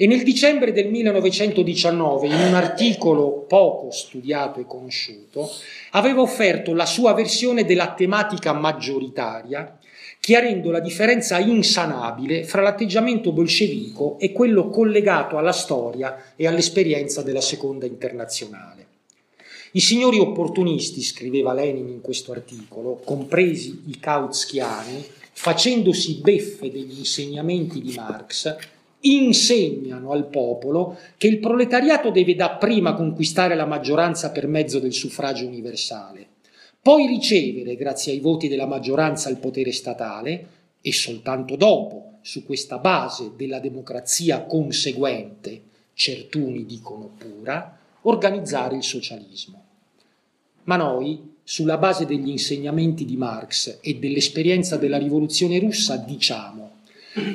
E nel dicembre del 1919, in un articolo poco studiato e conosciuto, aveva offerto la sua versione della tematica maggioritaria, chiarendo la differenza insanabile fra l'atteggiamento bolscevico e quello collegato alla storia e all'esperienza della seconda internazionale. I signori opportunisti, scriveva Lenin in questo articolo, compresi i kautschiani, facendosi beffe degli insegnamenti di Marx, insegnano al popolo che il proletariato deve dapprima conquistare la maggioranza per mezzo del suffragio universale, poi ricevere, grazie ai voti della maggioranza, il potere statale e soltanto dopo, su questa base della democrazia conseguente, certuni dicono pura, organizzare il socialismo. Ma noi, sulla base degli insegnamenti di Marx e dell'esperienza della rivoluzione russa, diciamo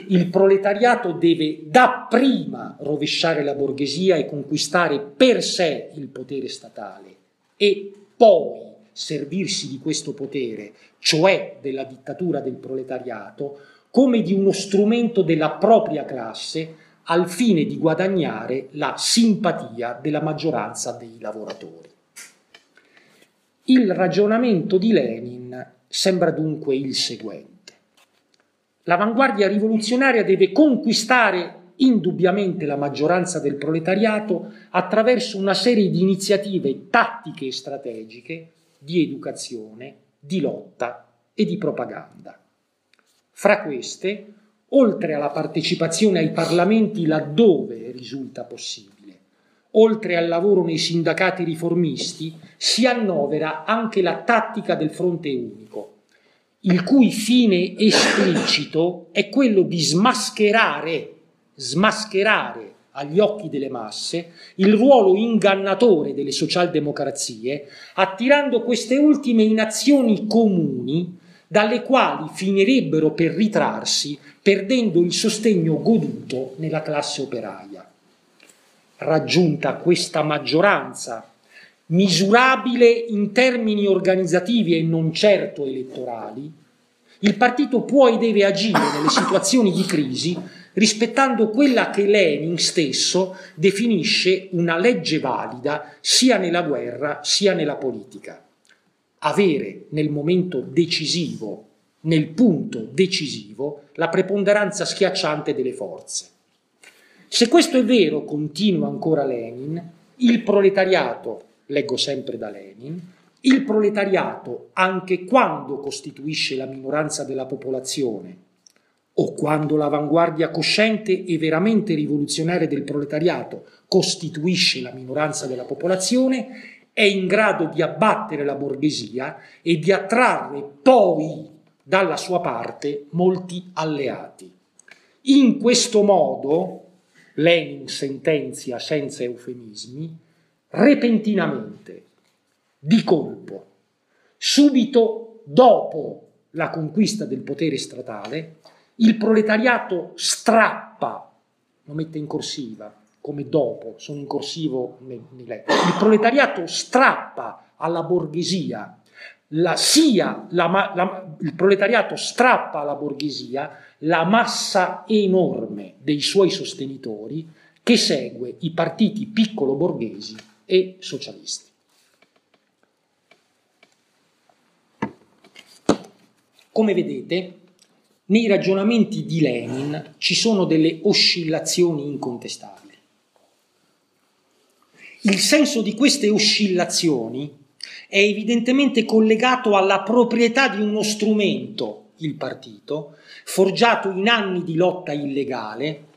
il proletariato deve dapprima rovesciare la borghesia e conquistare per sé il potere statale e poi servirsi di questo potere, cioè della dittatura del proletariato, come di uno strumento della propria classe al fine di guadagnare la simpatia della maggioranza dei lavoratori. Il ragionamento di Lenin sembra dunque il seguente l'avanguardia rivoluzionaria deve conquistare indubbiamente la maggioranza del proletariato attraverso una serie di iniziative tattiche e strategiche di educazione, di lotta e di propaganda. Fra queste, oltre alla partecipazione ai parlamenti laddove risulta possibile, oltre al lavoro nei sindacati riformisti, si annovera anche la tattica del fronte unico, il cui fine esplicito è quello di smascherare, smascherare agli occhi delle masse il ruolo ingannatore delle socialdemocrazie, attirando queste ultime in azioni comuni dalle quali finirebbero per ritrarsi perdendo il sostegno goduto nella classe operaia. Raggiunta questa maggioranza misurabile in termini organizzativi e non certo elettorali, il partito può e deve agire nelle situazioni di crisi rispettando quella che Lenin stesso definisce una legge valida sia nella guerra sia nella politica. Avere nel momento decisivo, nel punto decisivo, la preponderanza schiacciante delle forze. Se questo è vero, continua ancora Lenin, il proletariato leggo sempre da Lenin, il proletariato, anche quando costituisce la minoranza della popolazione, o quando l'avanguardia cosciente e veramente rivoluzionaria del proletariato costituisce la minoranza della popolazione, è in grado di abbattere la borghesia e di attrarre poi dalla sua parte molti alleati. In questo modo, Lenin sentenzia senza eufemismi, repentinamente, di colpo, subito dopo la conquista del potere statale, il proletariato strappa, lo mette in corsiva, come dopo, sono in corsivo nei, nei letti, il proletariato strappa alla borghesia, la, sia la, la, il proletariato strappa alla borghesia la massa enorme dei suoi sostenitori che segue i partiti piccolo borghesi e socialisti. Come vedete, nei ragionamenti di Lenin ci sono delle oscillazioni incontestabili. Il senso di queste oscillazioni è evidentemente collegato alla proprietà di uno strumento, il partito, forgiato in anni di lotta illegale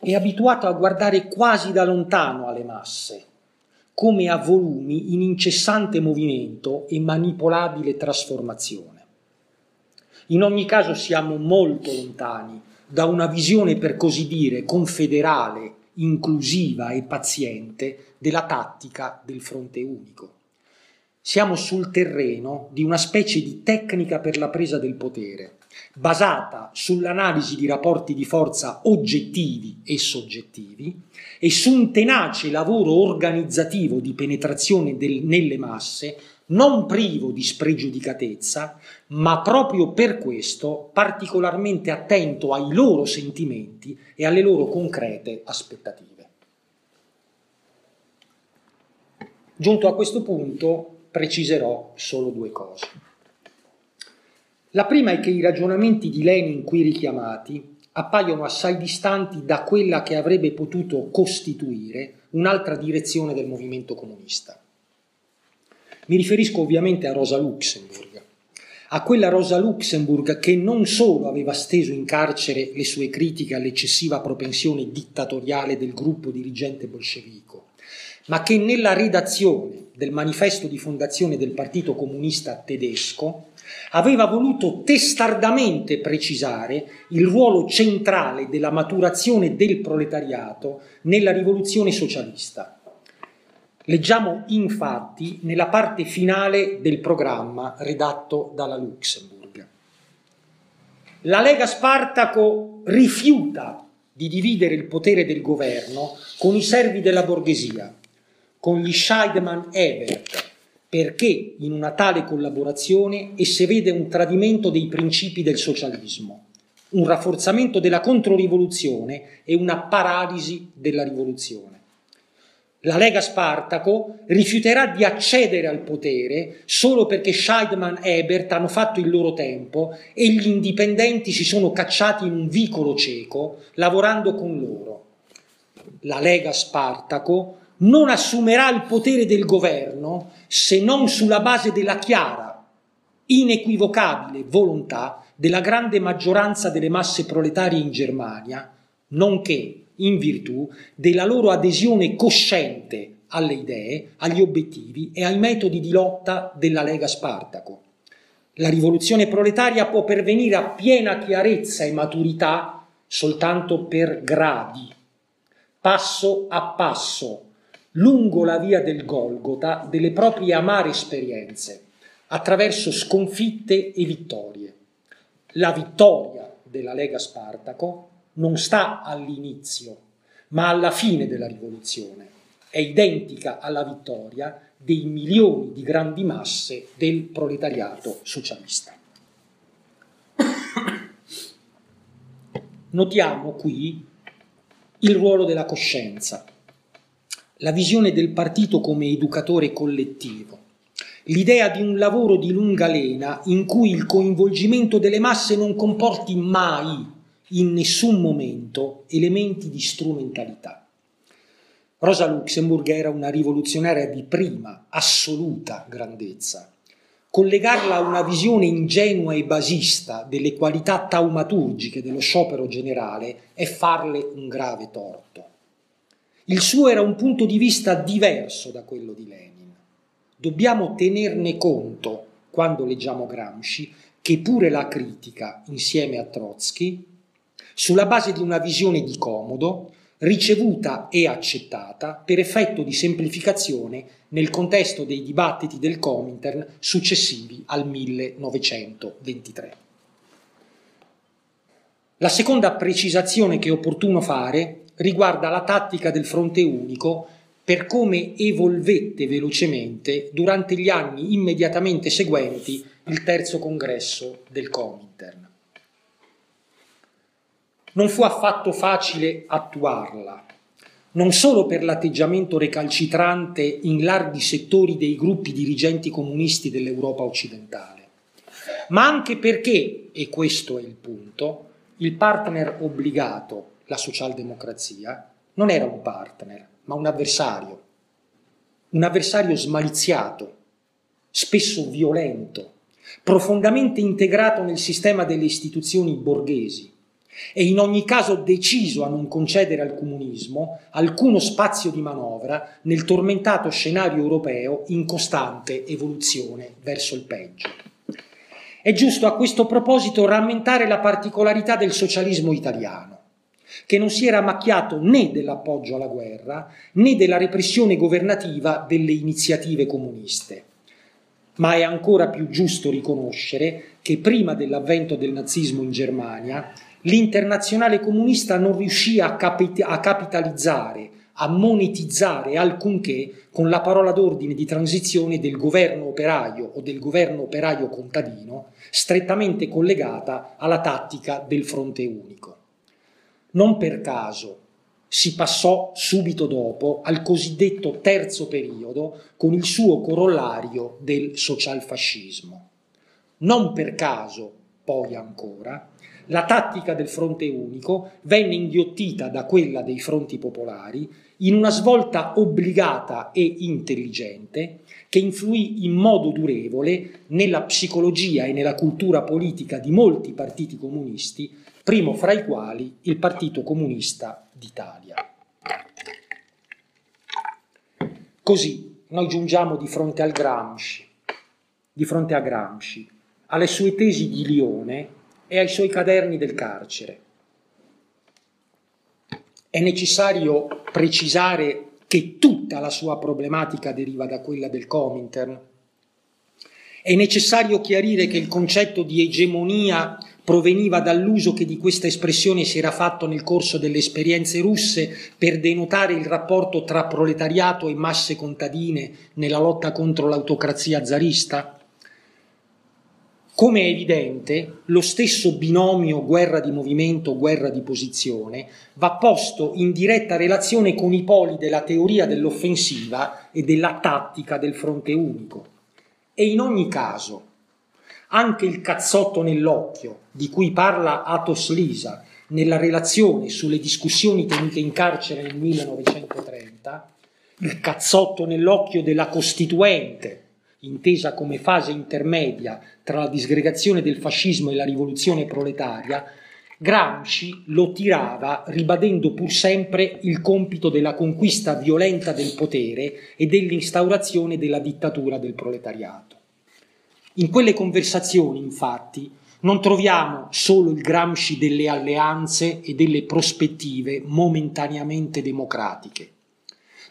e abituato a guardare quasi da lontano alle masse, come a volumi in incessante movimento e manipolabile trasformazione. In ogni caso siamo molto lontani da una visione, per così dire, confederale, inclusiva e paziente della tattica del fronte unico. siamo sul terreno di una specie di tecnica per la presa del potere, basata sull'analisi di rapporti di forza oggettivi e soggettivi e su un tenace lavoro organizzativo di penetrazione del, nelle masse, non privo di spregiudicatezza, ma proprio per questo particolarmente attento ai loro sentimenti e alle loro concrete aspettative. Giunto a questo punto, preciserò solo due cose. La prima è che i ragionamenti di Lenin qui richiamati appaiono assai distanti da quella che avrebbe potuto costituire un'altra direzione del movimento comunista. Mi riferisco ovviamente a Rosa Luxemburg, a quella Rosa Luxemburg che non solo aveva steso in carcere le sue critiche all'eccessiva propensione dittatoriale del gruppo dirigente bolscevico, ma che nella redazione del manifesto di fondazione del Partito Comunista tedesco aveva voluto testardamente precisare il ruolo centrale della maturazione del proletariato nella rivoluzione socialista. Leggiamo infatti nella parte finale del programma redatto dalla Luxemburg. La Lega Spartaco rifiuta di dividere il potere del governo con i servi della borghesia con gli Scheidman Ebert, perché in una tale collaborazione esse vede un tradimento dei principi del socialismo, un rafforzamento della controrivoluzione e una paralisi della rivoluzione. La Lega Spartaco rifiuterà di accedere al potere solo perché Scheidman e Ebert hanno fatto il loro tempo e gli indipendenti si sono cacciati in un vicolo cieco lavorando con loro. La Lega Spartaco non assumerà il potere del governo se non sulla base della chiara, inequivocabile volontà della grande maggioranza delle masse proletarie in Germania, nonché in virtù della loro adesione cosciente alle idee, agli obiettivi e ai metodi di lotta della Lega Spartaco. La rivoluzione proletaria può pervenire a piena chiarezza e maturità soltanto per gradi, passo a passo, lungo la via del Golgota delle proprie amare esperienze, attraverso sconfitte e vittorie. La vittoria della Lega Spartaco non sta all'inizio, ma alla fine della rivoluzione. È identica alla vittoria dei milioni di grandi masse del proletariato socialista. Notiamo qui il ruolo della coscienza la visione del partito come educatore collettivo, l'idea di un lavoro di lunga lena in cui il coinvolgimento delle masse non comporti mai, in nessun momento, elementi di strumentalità. Rosa Luxemburg era una rivoluzionaria di prima, assoluta grandezza. Collegarla a una visione ingenua e basista delle qualità taumaturgiche dello sciopero generale è farle un grave torto. Il suo era un punto di vista diverso da quello di Lenin. Dobbiamo tenerne conto, quando leggiamo Gramsci, che pure la critica, insieme a Trotsky, sulla base di una visione di comodo, ricevuta e accettata per effetto di semplificazione nel contesto dei dibattiti del Comintern successivi al 1923. La seconda precisazione che è opportuno fare riguarda la tattica del fronte unico per come evolvette velocemente durante gli anni immediatamente seguenti il terzo congresso del Comintern. Non fu affatto facile attuarla, non solo per l'atteggiamento recalcitrante in larghi settori dei gruppi dirigenti comunisti dell'Europa occidentale, ma anche perché, e questo è il punto, il partner obbligato la socialdemocrazia, non era un partner, ma un avversario. Un avversario smaliziato, spesso violento, profondamente integrato nel sistema delle istituzioni borghesi e in ogni caso deciso a non concedere al comunismo alcuno spazio di manovra nel tormentato scenario europeo in costante evoluzione verso il peggio. È giusto a questo proposito rammentare la particolarità del socialismo italiano che non si era macchiato né dell'appoggio alla guerra né della repressione governativa delle iniziative comuniste. ma è ancora più giusto riconoscere che prima dell'avvento del nazismo in Germania l'internazionale comunista non riuscì a, capit- a capitalizzare, a monetizzare alcunché con la parola d'ordine di transizione del governo operaio o del governo operaio contadino, strettamente collegata alla tattica del fronte unico. Non per caso si passò subito dopo al cosiddetto terzo periodo con il suo corollario del socialfascismo. Non per caso, poi ancora, la tattica del fronte unico venne inghiottita da quella dei fronti popolari in una svolta obbligata e intelligente che influì in modo durevole nella psicologia e nella cultura politica di molti partiti comunisti, primo fra i quali il Partito Comunista d'Italia. Così noi giungiamo di fronte al Gramsci, di fronte a Gramsci, alle sue tesi di Lione e ai suoi caderni del carcere. È necessario precisare che tutta la sua problematica deriva da quella del Comintern. È necessario chiarire che il concetto di egemonia proveniva dall'uso che di questa espressione si era fatto nel corso delle esperienze russe per denotare il rapporto tra proletariato e masse contadine nella lotta contro l'autocrazia zarista? Come è evidente, lo stesso binomio guerra di movimento, guerra di posizione va posto in diretta relazione con i poli della teoria dell'offensiva e della tattica del fronte unico. E in ogni caso, anche il cazzotto nell'occhio, di cui parla Atos Lisa nella relazione sulle discussioni tenute in carcere nel 1930, il cazzotto nell'occhio della Costituente, intesa come fase intermedia tra la disgregazione del fascismo e la rivoluzione proletaria, Gramsci lo tirava ribadendo pur sempre il compito della conquista violenta del potere e dell'instaurazione della dittatura del proletariato. In quelle conversazioni, infatti, non troviamo solo il Gramsci delle alleanze e delle prospettive momentaneamente democratiche.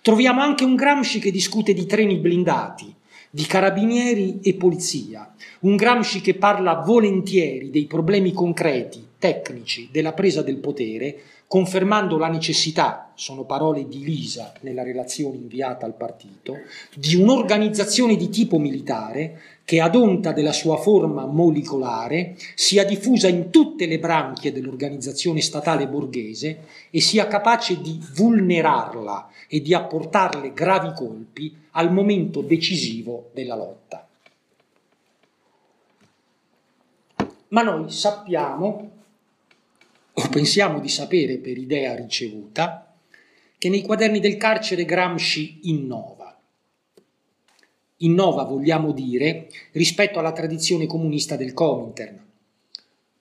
Troviamo anche un Gramsci che discute di treni blindati, di carabinieri e polizia, un Gramsci che parla volentieri dei problemi concreti, tecnici della presa del potere, confermando la necessità, sono parole di Lisa nella relazione inviata al partito, di un'organizzazione di tipo militare che ad onta della sua forma molecolare sia diffusa in tutte le branchie dell'organizzazione statale borghese e sia capace di vulnerarla e di apportarle gravi colpi al momento decisivo della lotta. Ma noi sappiamo, o pensiamo di sapere per idea ricevuta, che nei quaderni del carcere Gramsci innova innova, vogliamo dire, rispetto alla tradizione comunista del Comintern.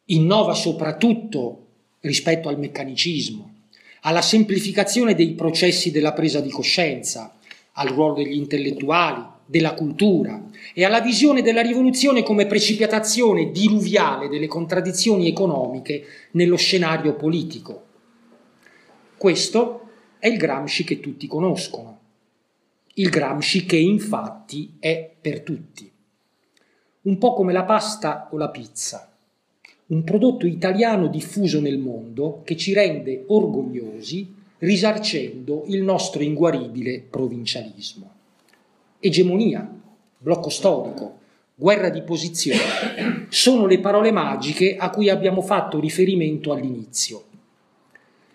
Innova soprattutto rispetto al meccanicismo, alla semplificazione dei processi della presa di coscienza, al ruolo degli intellettuali, della cultura e alla visione della rivoluzione come precipitazione diluviale delle contraddizioni economiche nello scenario politico. Questo è il Gramsci che tutti conoscono il Gramsci che infatti è per tutti. Un po' come la pasta o la pizza, un prodotto italiano diffuso nel mondo che ci rende orgogliosi risarcendo il nostro inguaribile provincialismo. Egemonia, blocco storico, guerra di posizione sono le parole magiche a cui abbiamo fatto riferimento all'inizio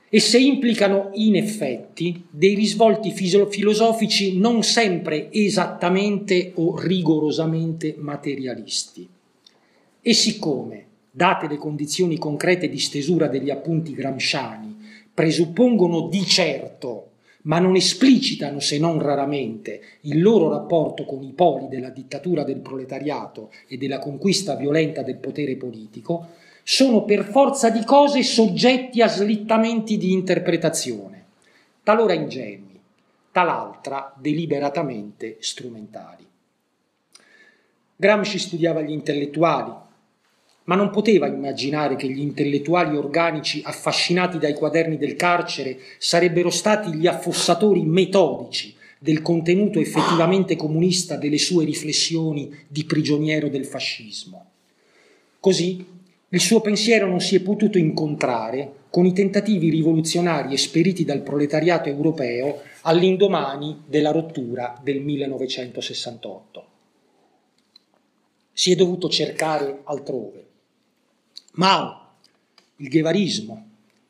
Esse implicano in effetti dei risvolti filosofici non sempre esattamente o rigorosamente materialisti. E siccome, date le condizioni concrete di stesura degli appunti gramsciani, presuppongono di certo, ma non esplicitano se non raramente, il loro rapporto con i poli della dittatura del proletariato e della conquista violenta del potere politico, sono per forza di cose soggetti a slittamenti di interpretazione, talora ingenui, talaltra deliberatamente strumentali. Gramsci studiava gli intellettuali, ma non poteva immaginare che gli intellettuali organici affascinati dai quaderni del carcere sarebbero stati gli affossatori metodici del contenuto effettivamente comunista delle sue riflessioni di prigioniero del fascismo. Così il suo pensiero non si è potuto incontrare con i tentativi rivoluzionari esperiti dal proletariato europeo all'indomani della rottura del 1968. Si è dovuto cercare altrove. Mao, il ghevarismo,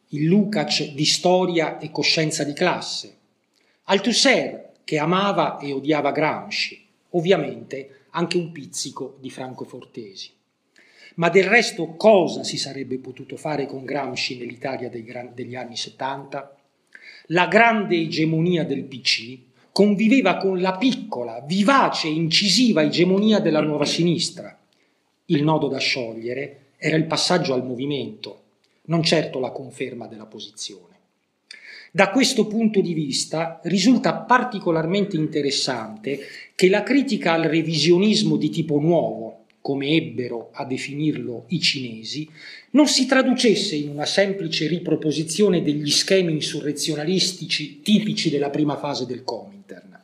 il Lukács di storia e coscienza di classe, Althusser che amava e odiava Gramsci, ovviamente anche un pizzico di Franco Fortesi. Ma del resto cosa si sarebbe potuto fare con Gramsci nell'Italia degli anni 70? La grande egemonia del PC conviveva con la piccola, vivace e incisiva egemonia della nuova sinistra. Il nodo da sciogliere era il passaggio al movimento, non certo la conferma della posizione. Da questo punto di vista risulta particolarmente interessante che la critica al revisionismo di tipo nuovo, come ebbero a definirlo i cinesi, non si traducesse in una semplice riproposizione degli schemi insurrezionalistici tipici della prima fase del Comintern.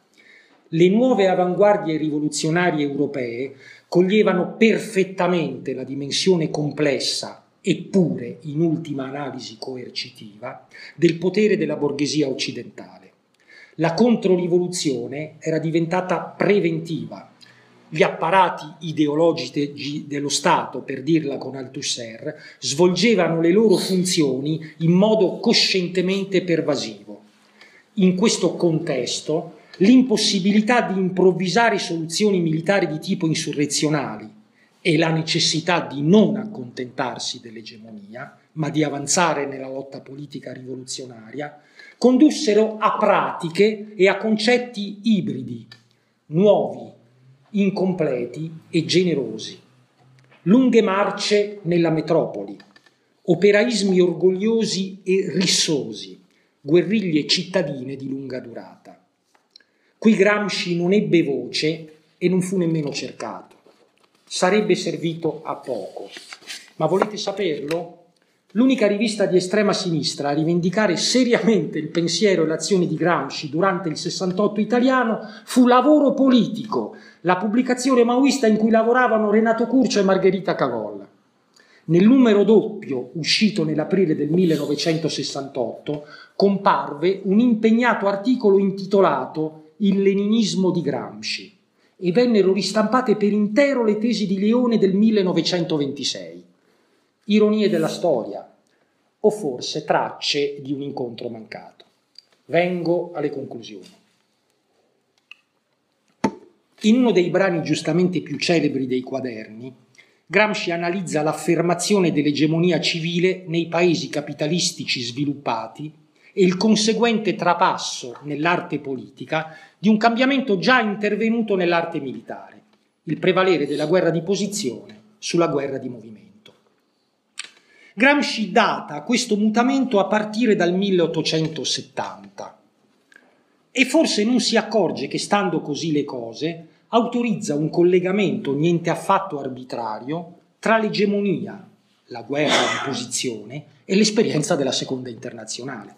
Le nuove avanguardie rivoluzionarie europee coglievano perfettamente la dimensione complessa eppure in ultima analisi coercitiva, del potere della borghesia occidentale. La controrivoluzione era diventata preventiva. Gli apparati ideologici dello Stato, per dirla con Althusser, svolgevano le loro funzioni in modo coscientemente pervasivo. In questo contesto, l'impossibilità di improvvisare soluzioni militari di tipo insurrezionali e la necessità di non accontentarsi dell'egemonia, ma di avanzare nella lotta politica rivoluzionaria, condussero a pratiche e a concetti ibridi, nuovi, incompleti e generosi. Lunghe marce nella metropoli, operaismi orgogliosi e rissosi, guerriglie cittadine di lunga durata. Qui Gramsci non ebbe voce e non fu nemmeno cercato sarebbe servito a poco. Ma volete saperlo? L'unica rivista di estrema sinistra a rivendicare seriamente il pensiero e l'azione di Gramsci durante il 68 italiano fu Lavoro Politico, la pubblicazione maoista in cui lavoravano Renato Curcio e Margherita Cavolla. Nel numero doppio, uscito nell'aprile del 1968, comparve un impegnato articolo intitolato Il leninismo di Gramsci e vennero ristampate per intero le tesi di Leone del 1926. Ironie della storia, o forse tracce di un incontro mancato. Vengo alle conclusioni. In uno dei brani giustamente più celebri dei quaderni, Gramsci analizza l'affermazione dell'egemonia civile nei paesi capitalistici sviluppati e il conseguente trapasso nell'arte politica di un cambiamento già intervenuto nell'arte militare, il prevalere della guerra di posizione sulla guerra di movimento. Gramsci data questo mutamento a partire dal 1870 e forse non si accorge che stando così le cose autorizza un collegamento niente affatto arbitrario tra l'egemonia, la guerra di posizione e l'esperienza della seconda internazionale.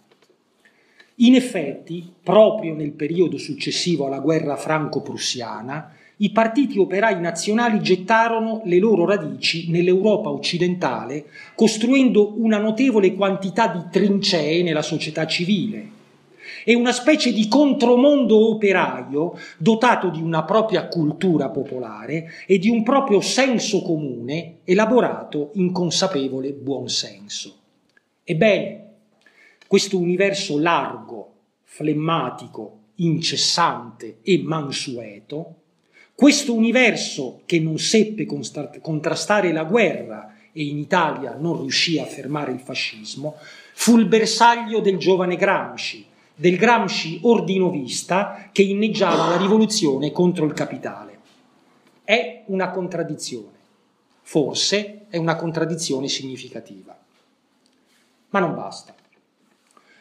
In effetti, proprio nel periodo successivo alla guerra franco-prussiana, i partiti operai nazionali gettarono le loro radici nell'Europa occidentale, costruendo una notevole quantità di trincee nella società civile e una specie di contromondo operaio dotato di una propria cultura popolare e di un proprio senso comune elaborato in consapevole buonsenso. Ebbene, questo universo largo, flemmatico, incessante e mansueto, questo universo che non seppe contrastare la guerra e in Italia non riuscì a fermare il fascismo, fu il bersaglio del giovane Gramsci, del Gramsci ordinovista che inneggiava la rivoluzione contro il capitale. È una contraddizione, forse è una contraddizione significativa. Ma non basta.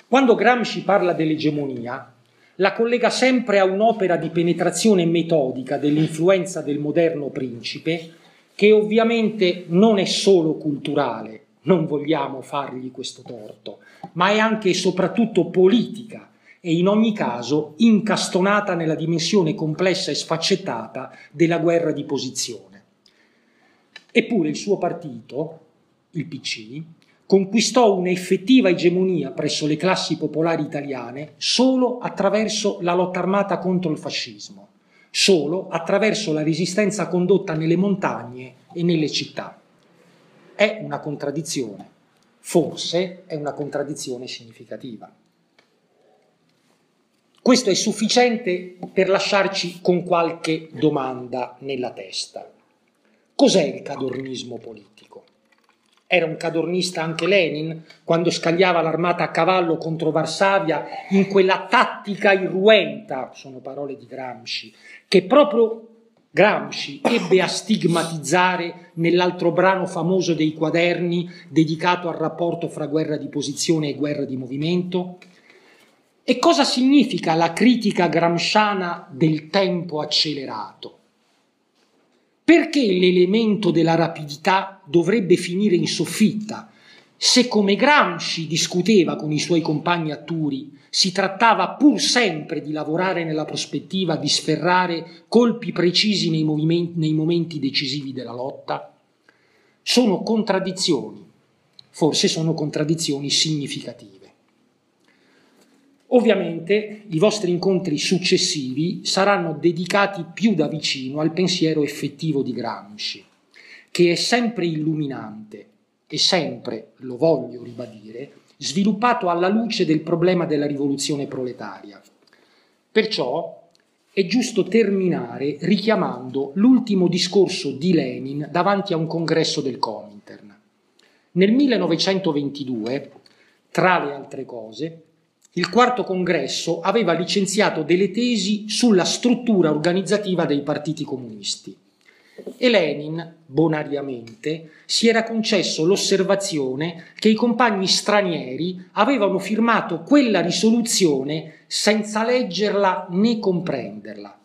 Quando Gramsci parla dell'egemonia, la collega sempre a un'opera di penetrazione metodica dell'influenza del moderno principe, che ovviamente non è solo culturale, non vogliamo fargli questo torto, ma è anche e soprattutto politica, e in ogni caso incastonata nella dimensione complessa e sfaccettata della guerra di posizione. Eppure il suo partito, il PC, conquistò un'effettiva egemonia presso le classi popolari italiane solo attraverso la lotta armata contro il fascismo, solo attraverso la resistenza condotta nelle montagne e nelle città. È una contraddizione, forse è una contraddizione significativa. Questo è sufficiente per lasciarci con qualche domanda nella testa. Cos'è il cadornismo politico? Era un cadornista anche Lenin quando scagliava l'armata a cavallo contro Varsavia in quella tattica irruenta, sono parole di Gramsci, che proprio Gramsci ebbe a stigmatizzare nell'altro brano famoso dei quaderni dedicato al rapporto fra guerra di posizione e guerra di movimento. E cosa significa la critica gramsciana del tempo accelerato? Perché l'elemento della rapidità dovrebbe finire in soffitta se come Gramsci discuteva con i suoi compagni atturi, si trattava pur sempre di lavorare nella prospettiva di sferrare colpi precisi nei, nei momenti decisivi della lotta? Sono contraddizioni, forse sono contraddizioni significative. Ovviamente i vostri incontri successivi saranno dedicati più da vicino al pensiero effettivo di Gramsci, che è sempre illuminante e sempre, lo voglio ribadire, sviluppato alla luce del problema della rivoluzione proletaria. Perciò è giusto terminare richiamando l'ultimo discorso di Lenin davanti a un congresso del Comintern. Nel 1922, tra le altre cose, il quarto congresso aveva licenziato delle tesi sulla struttura organizzativa dei partiti comunisti e Lenin, bonariamente, si era concesso l'osservazione che i compagni stranieri avevano firmato quella risoluzione senza leggerla né comprenderla.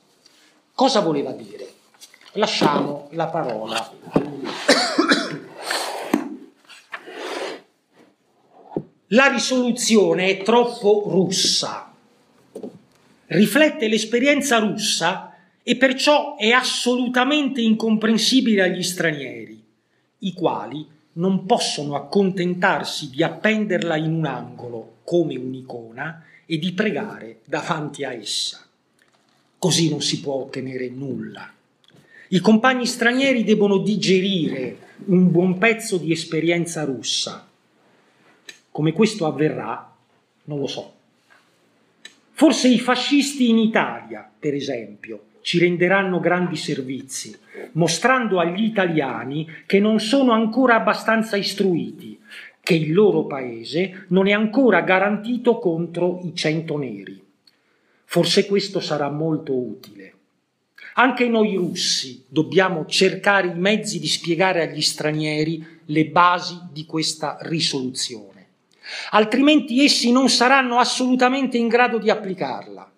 Cosa voleva dire? Lasciamo la parola a lui. La risoluzione è troppo russa, riflette l'esperienza russa e perciò è assolutamente incomprensibile agli stranieri, i quali non possono accontentarsi di appenderla in un angolo come un'icona e di pregare davanti a essa. Così non si può ottenere nulla. I compagni stranieri debbono digerire un buon pezzo di esperienza russa come questo avverrà, non lo so. Forse i fascisti in Italia, per esempio, ci renderanno grandi servizi, mostrando agli italiani che non sono ancora abbastanza istruiti, che il loro paese non è ancora garantito contro i cento neri. Forse questo sarà molto utile. Anche noi russi dobbiamo cercare i mezzi di spiegare agli stranieri le basi di questa risoluzione altrimenti essi non saranno assolutamente in grado di applicarla.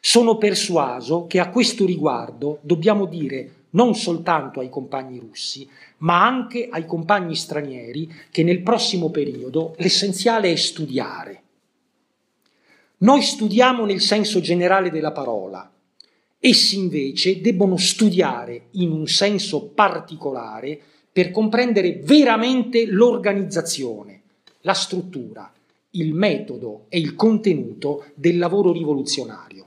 Sono persuaso che a questo riguardo dobbiamo dire non soltanto ai compagni russi, ma anche ai compagni stranieri che nel prossimo periodo l'essenziale è studiare. Noi studiamo nel senso generale della parola, essi invece debbono studiare in un senso particolare per comprendere veramente l'organizzazione la struttura, il metodo e il contenuto del lavoro rivoluzionario.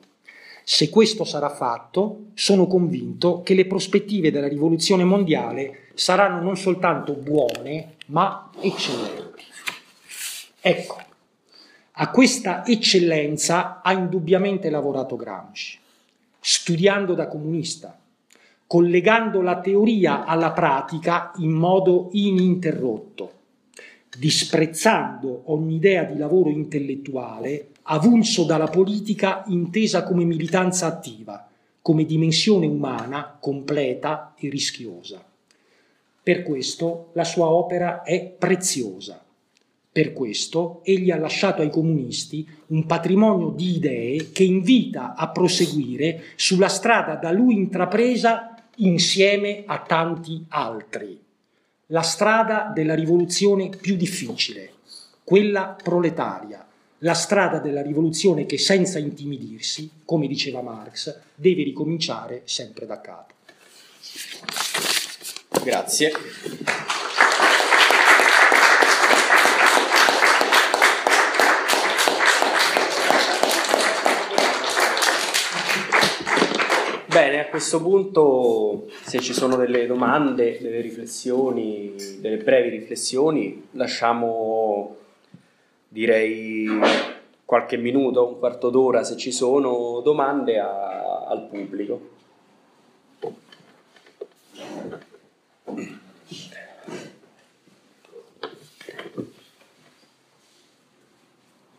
Se questo sarà fatto, sono convinto che le prospettive della rivoluzione mondiale saranno non soltanto buone, ma eccellenti. Ecco, a questa eccellenza ha indubbiamente lavorato Gramsci, studiando da comunista, collegando la teoria alla pratica in modo ininterrotto disprezzando ogni idea di lavoro intellettuale avulso dalla politica intesa come militanza attiva, come dimensione umana completa e rischiosa. Per questo la sua opera è preziosa. Per questo egli ha lasciato ai comunisti un patrimonio di idee che invita a proseguire sulla strada da lui intrapresa insieme a tanti altri la strada della rivoluzione più difficile, quella proletaria, la strada della rivoluzione che senza intimidirsi, come diceva Marx, deve ricominciare sempre da capo. Grazie. Bene, a questo punto se ci sono delle domande, delle riflessioni, delle brevi riflessioni, lasciamo direi qualche minuto, un quarto d'ora se ci sono domande a, al pubblico.